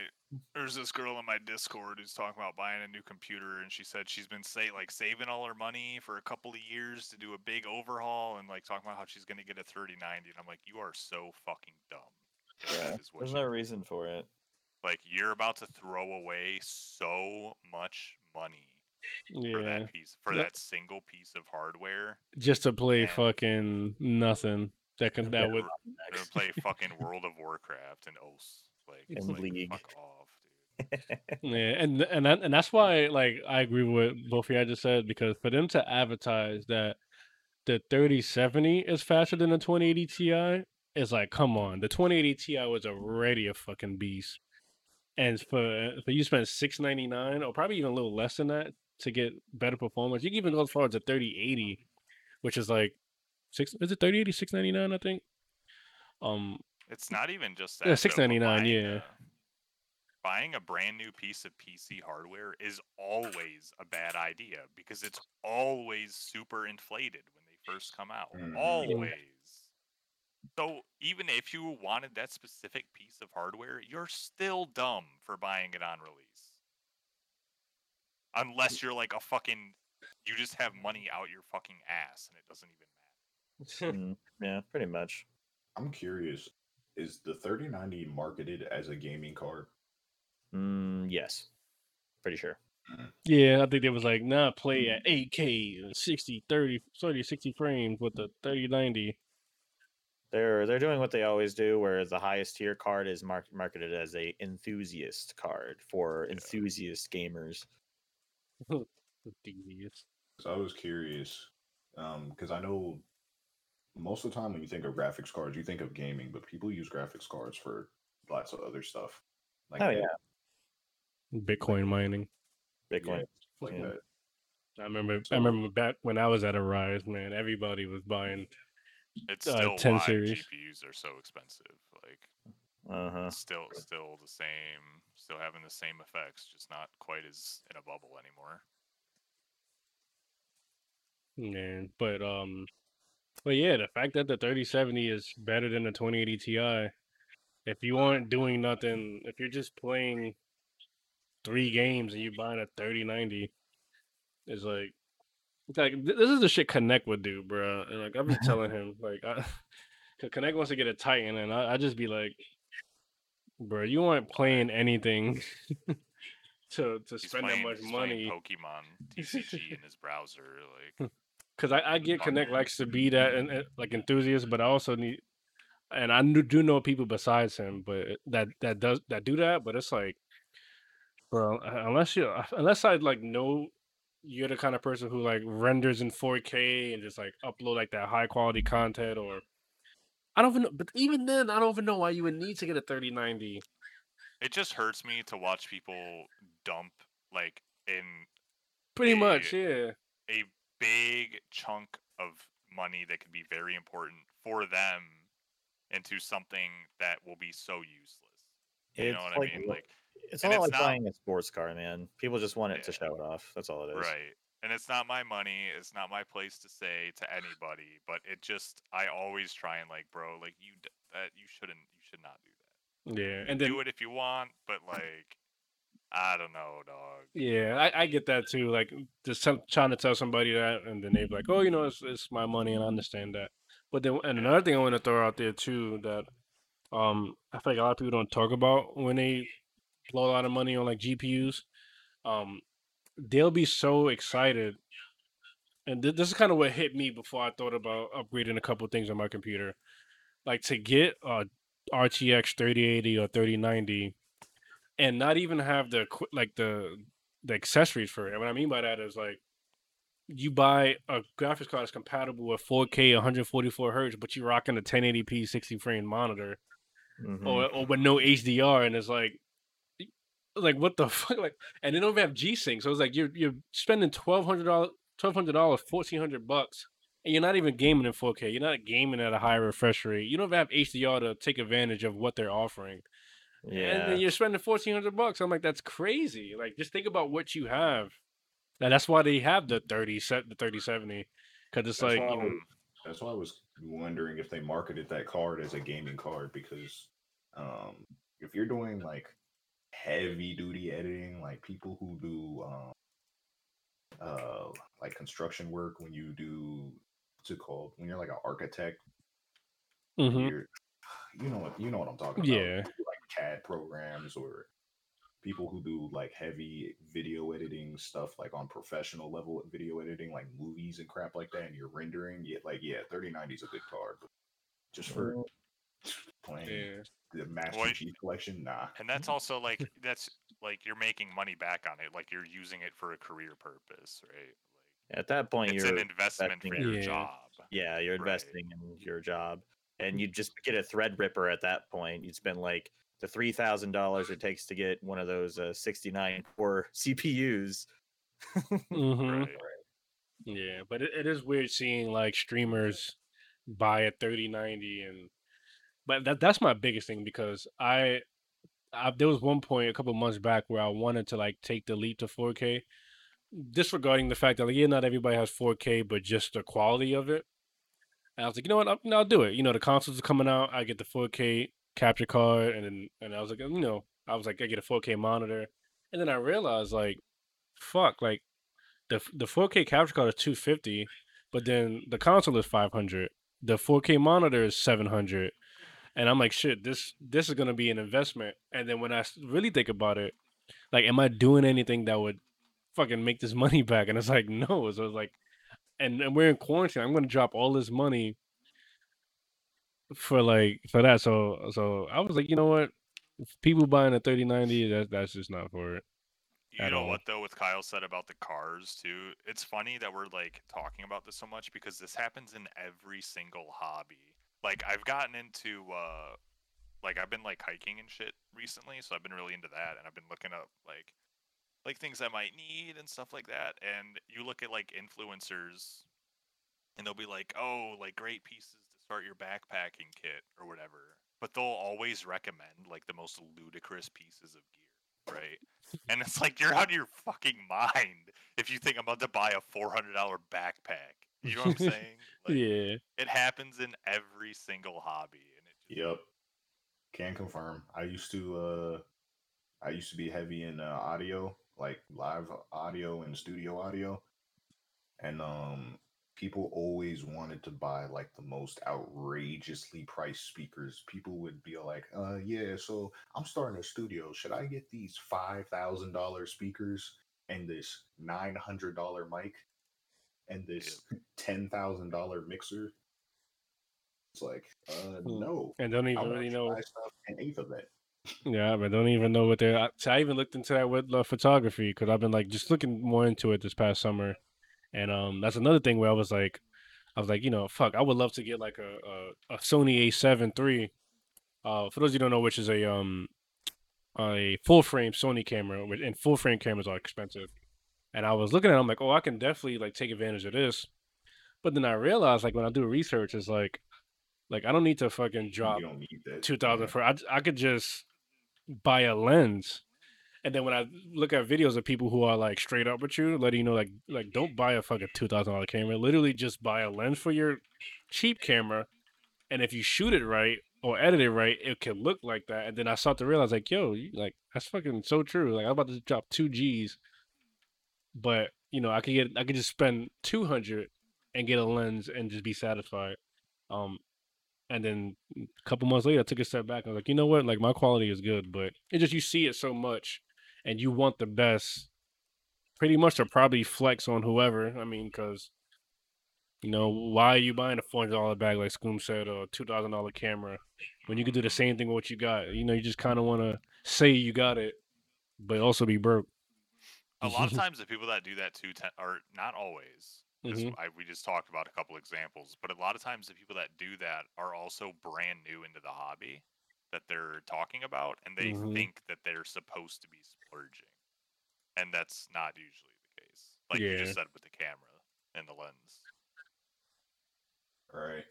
there's this girl in my Discord who's talking about buying a new computer, and she said she's been say like saving all her money for a couple of years to do a big overhaul, and like talking about how she's gonna get a 3090. And I'm like, you are so fucking dumb. Yeah. that is what There's no do. reason for it. Like you're about to throw away so much money for that piece for Yep. that single piece of hardware. just to play Man. fucking nothing. That can that would gonna play fucking World of Warcraft and OS. Like, And like, League. fuck off, dude. Yeah, and and that, and that's why like I agree with both of you I just said because for them to advertise that the 3070 is faster than the 2080 Ti is like, come on, the 2080 Ti was already a fucking beast, and for for you spend 699 or probably even a little less than that to get better performance, you can even go as far as a 3080, which is like six is it 3080 699 I think. Um, It's not even just that. Yeah, though, but $6.99, buying yeah. a- Buying a brand new piece of PC hardware is always a bad idea because it's always super inflated when they first come out. Mhm. Always. So even if you wanted that specific piece of hardware, you're still dumb for buying it on release. Unless you're like a fucking you just have money out your fucking ass and it doesn't even matter. Mm, yeah, pretty much. I'm curious, is the 3090 marketed as a gaming card? Mm, yes. Pretty sure. Yeah, I think they was like, nah, play at 8K, 60, 30, 30, 60 frames with the 3090. They're they're doing what they always do, where the highest tier card is mark, marketed as a enthusiast card for enthusiast gamers. Enthusiast. So I was curious, um, because I know most of the time when you think of graphics cards, you think of gaming, but people use graphics cards for lots of other stuff. Like Oh they- yeah, Bitcoin mining. Bitcoin. stuff like Yeah. that. I remember. So- I remember back when I was at a rise, man. Everybody was buying. It's Uh, still 10 why series. GPUs are so expensive. Like Uh huh. still still the same, still having the same effects, just not quite as in a bubble anymore. Man, but um, but yeah, the fact that the 3070 is better than the 2080 Ti. If you aren't doing nothing, if you're just playing three games and you're buying a 3090, it's like, it's like this is the shit Kinect would do, bro. And like I've been telling him, like, I, Kinect wants to get a Titan, and I, I just be like, bro, you aren't playing anything to to He's spend playing, that much money. Pokemon TCG in his browser. Like hmm. because I, I get Kinect likes to be that and and, like enthusiast, but I also need, and I do know people besides him, but that that does that do that. But it's like, bro, unless you unless I like know you're the kind of person who like renders in 4K and just like upload like that high quality content, or I don't even know. But even then, I don't even know why you would need to get a 3090. it just hurts me to watch people dump like in Pretty much, Yeah. yeah. a big chunk of money that could be very important for them into something that will be so useless. You It's know what like I mean? Like it's and all it's like not- buying a sports car, man. People just want it to show it off. That's all it is. Right. And it's not my money. It's not my place to say to anybody. But it just, I always try and like, bro, like you, that you shouldn't, you should not do that. Yeah, and then do it if you want, but like, I don't know, dog. Yeah, I, I get that too. Like just some, trying to tell somebody that, and then they're like, "Oh, you know, it's, it's my money," and I understand that. But then, and another thing I want to throw out there too that um I feel like a lot of people don't talk about when they blow a lot of money on like GPUs. Um, they'll be so excited, and th- this is kind of what hit me before I thought about upgrading a couple things on my computer, like to get a RTX 3080 or 3090 and not even have the like the the accessories for it. And what I mean by that is like you buy a graphics card that's compatible with 4K 144 hertz, but you're rocking a 1080p 60 frame monitor Mhm. or or with no HDR, and it's like like what the fuck like and they don't even have G Sync. So it's like you're you're spending twelve hundred dollars twelve hundred dollars, fourteen hundred bucks, and you're not even gaming in 4K. You're not gaming at a high refresh rate. You don't even have HDR to take advantage of what they're offering. And Yeah. then you're spending fourteen hundred bucks. I'm like, that's crazy. Like, just think about what you have. And that's why they have the thirty set, the thirty seventy, because it's That's like, why you know, was- That's why I was wondering if they marketed that card as a gaming card because um, if you're doing like heavy duty editing, like people who do um, uh, like construction work, when you do what's it called? When you're like an architect, mhm. you're, know what you know what I'm talking about. Yeah. Like CAD programs or people who do like heavy video editing stuff like on professional level video editing like movies and crap like that and you're rendering yeah like yeah 3090 is a good card but just for playing yeah. the master Well, chief collection nah And that's also like, that's like you're making money back on it. Like you're using it for a career purpose, right? Like At that point, it's you're an investment for your Yeah. job. yeah, you're Right. investing in your job, and you just get a Threadripper at that point. You'd spend like the three thousand dollars it takes to get one of those uh, sixty nine core CPUs. hmm Right. Yeah, but it, it is weird seeing like streamers buy a 3090 and but that that's my biggest thing because I, I there was one point a couple months back where I wanted to like take the leap to 4K disregarding the fact that like yeah not everybody has 4K but just the quality of it. And I was like, you know what, I'll, I'll do it. You know, the consoles are coming out. I get the 4K capture card, and then and I was like, you know, I was like, I get a 4K monitor, and then I realized like, fuck, like the the 4K capture card is 250, but then the console is 500. The 4K monitor is 700. And I'm like, shit, this this is gonna be an investment. And then when I really think about it, like, am I doing anything that would fucking make this money back. And it's like, no. So it's like, and, and we're in quarantine. I'm gonna drop all this money for like for that. So so I was like, you know what? If people buying a 3090, that that's just not for it. You know all. what though, with Kyle said about the cars too. It's funny that we're like talking about this so much because this happens in every single hobby. Like I've gotten into uh like I've been like hiking and shit recently, so I've been really into that and I've been looking up like like things I might need and stuff like that. And you look at like influencers and they'll be like, "Oh, like great pieces to start your backpacking kit or whatever." But they'll always recommend like the most ludicrous pieces of gear, right? And it's like you're out of your fucking mind if you think I'm about to buy a four hundred dollar backpack. You know what I'm saying? Like, yeah. It happens in every single hobby, and it just, Yep. Can confirm. I used to uh I used to be heavy in uh, audio, like live audio and studio audio. And um people always wanted to buy like the most outrageously priced speakers. People would be like, "Uh yeah, so I'm starting a studio. Should I get these $5,000 speakers and this $900 mic and this $10,000 mixer?" It's like, uh Hmm. no. And don't even really know. an eighth of that. Yeah, but don't even know what they're. I, so I even looked into that with uh, photography because I've been like just looking more into it this past summer, and um, that's another thing where I was like, I was like, you know, fuck, I would love to get like a a, a Sony A7 III. Uh, for those of you don't know, which is a um, a full frame Sony camera, which- and full frame cameras are expensive. And I was looking at, it, I'm like, oh, I can definitely like take advantage of this. But then I realized, like, when I do research, it's like, like I don't need to fucking drop You don't need that. two thousand for. I I could just buy a lens, and then when I look at videos of people who are like straight up with you, letting you know like like don't buy a fucking two thousand dollar camera. Literally just buy a lens for your cheap camera, and if you shoot it right or edit it right, it can look like that. And then I start to realize like, yo, you, like that's fucking so true. Like I'm about to drop two G's, but you know I could get I could just spend two hundred and get a lens and just be satisfied. Um, and then a couple months later, I took a step back. I was like, you know what? Like my quality is good, but it just you see it so much, and you want the best. Pretty much to probably flex on whoever. I mean, because you know why are you buying a four hundred dollar bag like Scoom said, or two thousand dollar camera when you could do the same thing with what you got? You know, you just kind of want to say you got it, but also be broke. A lot of times the people that do that too te- are not always. 'cause Mhm. I, we just talked about a couple examples, but a lot of times the people that do that are also brand new into the hobby that they're talking about, and they Mhm. think that they're supposed to be splurging, and that's not usually the case. Like you just said with the camera and the lens, Right.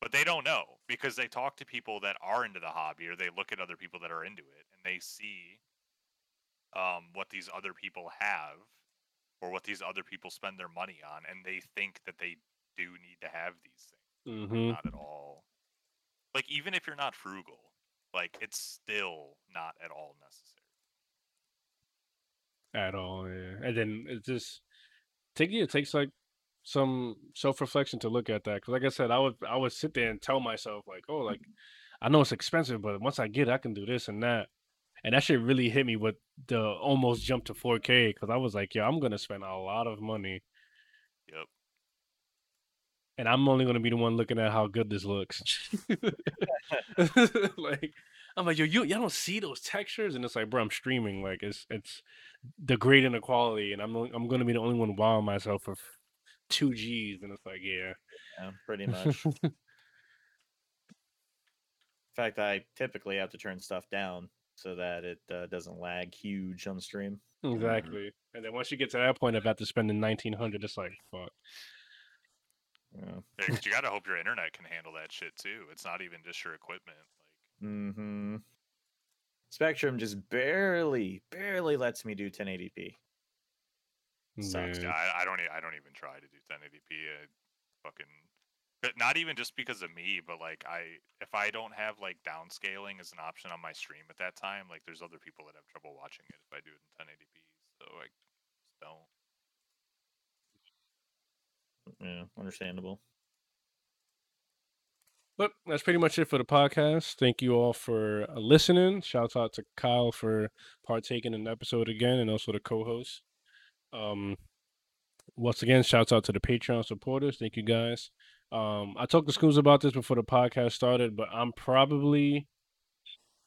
but they don't know because they talk to people that are into the hobby, or they look at other people that are into it, and they see um, what these other people have or what these other people spend their money on, and they think that they do need to have these things. hmm Not at all. Like even if you're not frugal, like it's still not at all necessary. At all, yeah. And then it just take it takes like some self reflection to look at that. Because like I said, I would I would sit there and tell myself like, oh, like I know it's expensive, but once I get, it, I can do this and that. And that shit really hit me with the almost jump to 4K because I was like, yo, I'm gonna spend a lot of money, Yep. and I'm only gonna be the one looking at how good this looks. like, I'm like, yo, you y'all don't see those textures, and it's like, bro, I'm streaming. Like, it's it's degrading the quality, and I'm I'm gonna be the only one wowing myself for two G's, and it's like, yeah, Yeah, pretty much. In fact, I typically have to turn stuff down so that it uh, doesn't lag huge on stream. exactly. And then once you get to that point of after spending 1900, it's like, fuck. Yeah. Yeah, 'cause you gotta hope your internet can handle that shit too. It's not even just your equipment. Like Mm-hmm. Spectrum just barely, barely lets me do 1080p. Sucks. Yeah. yeah, I, I don't. I don't even try to do 1080p. I fucking. But not even just because of me, but like I, if I don't have like downscaling as an option on my stream at that time, like there's other people that have trouble watching it if I do it in 1080p. So I just don't. Yeah, understandable. But that's pretty much it for the podcast. Thank you all for uh, listening. Shout out to Kyle for partaking in the episode again, and also the co-host. Um, once again, shouts out to the Patreon supporters. Thank you guys. Um, I talked to Schools about this before the podcast started, but I'm probably,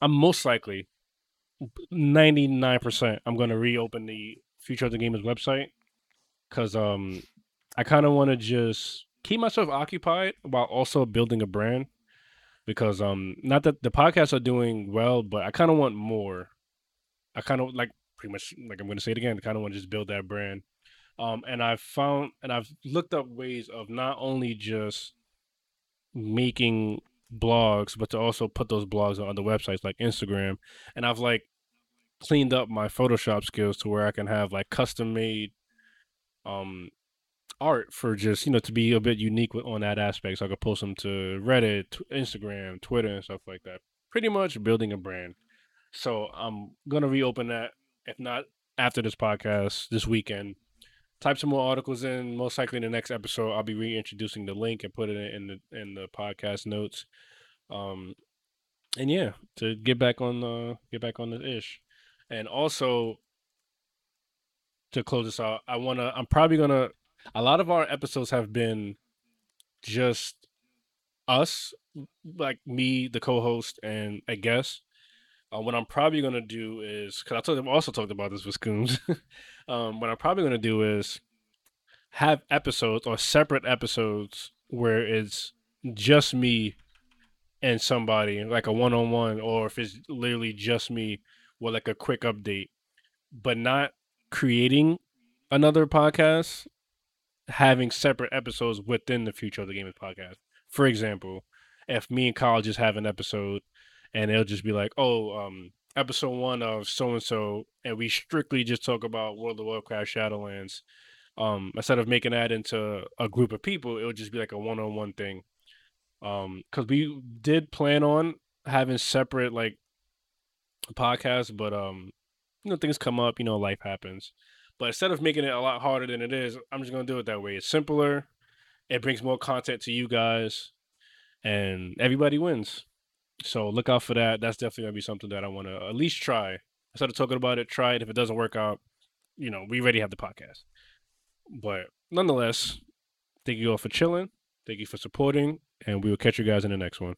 I'm most likely, ninety nine percent, I'm going to reopen the Future of the Gamers website because um, I kind of want to just keep myself occupied while also building a brand because um not that the podcasts are doing well but i kind of want more. I kind of like pretty much like i'm going to say it again i kind of want to just build that brand um and i've found and i've looked up ways of not only just making blogs but to also put those blogs on other websites like instagram and i've like cleaned up my photoshop skills to where i can have like custom made um art for just you know to be a bit unique with, on that aspect. So I could post them to Reddit, t- Instagram, Twitter, and stuff like that. Pretty much building a brand. So I'm gonna reopen that. If not after this podcast this weekend, type some more articles in. Most likely in the next episode, I'll be reintroducing the link and put it in the in the podcast notes. Um, and yeah, to get back on the get back on the ish, and also to close this out, I wanna I'm probably gonna a lot of our episodes have been just us, like me, the co-host, and a guest. Uh, what I'm probably gonna do is because I told, also talked about this with Scooms. um, what I'm probably gonna do is have episodes or separate episodes where it's just me and somebody, like a one-on-one, or if it's literally just me with like a quick update, but not creating another podcast having separate episodes within the future of the gaming podcast. For example, if me and Kyle just have an episode and it'll just be like, oh, um, episode one of so and so, and we strictly just talk about World of Warcraft Shadowlands. Um, instead of making that into a group of people, it would just be like a one on one thing. Um, because we did plan on having separate like podcasts, but um, you know, things come up, you know, life happens. But instead of making it a lot harder than it is, I'm just gonna do it that way. It's simpler. It brings more content to you guys, and everybody wins. So look out for that. That's definitely gonna be something that I want to at least try. Instead of talking about it, try it. If it doesn't work out, you know, we already have the podcast. But nonetheless, thank you all for chilling. Thank you for supporting, and we will catch you guys in the next one.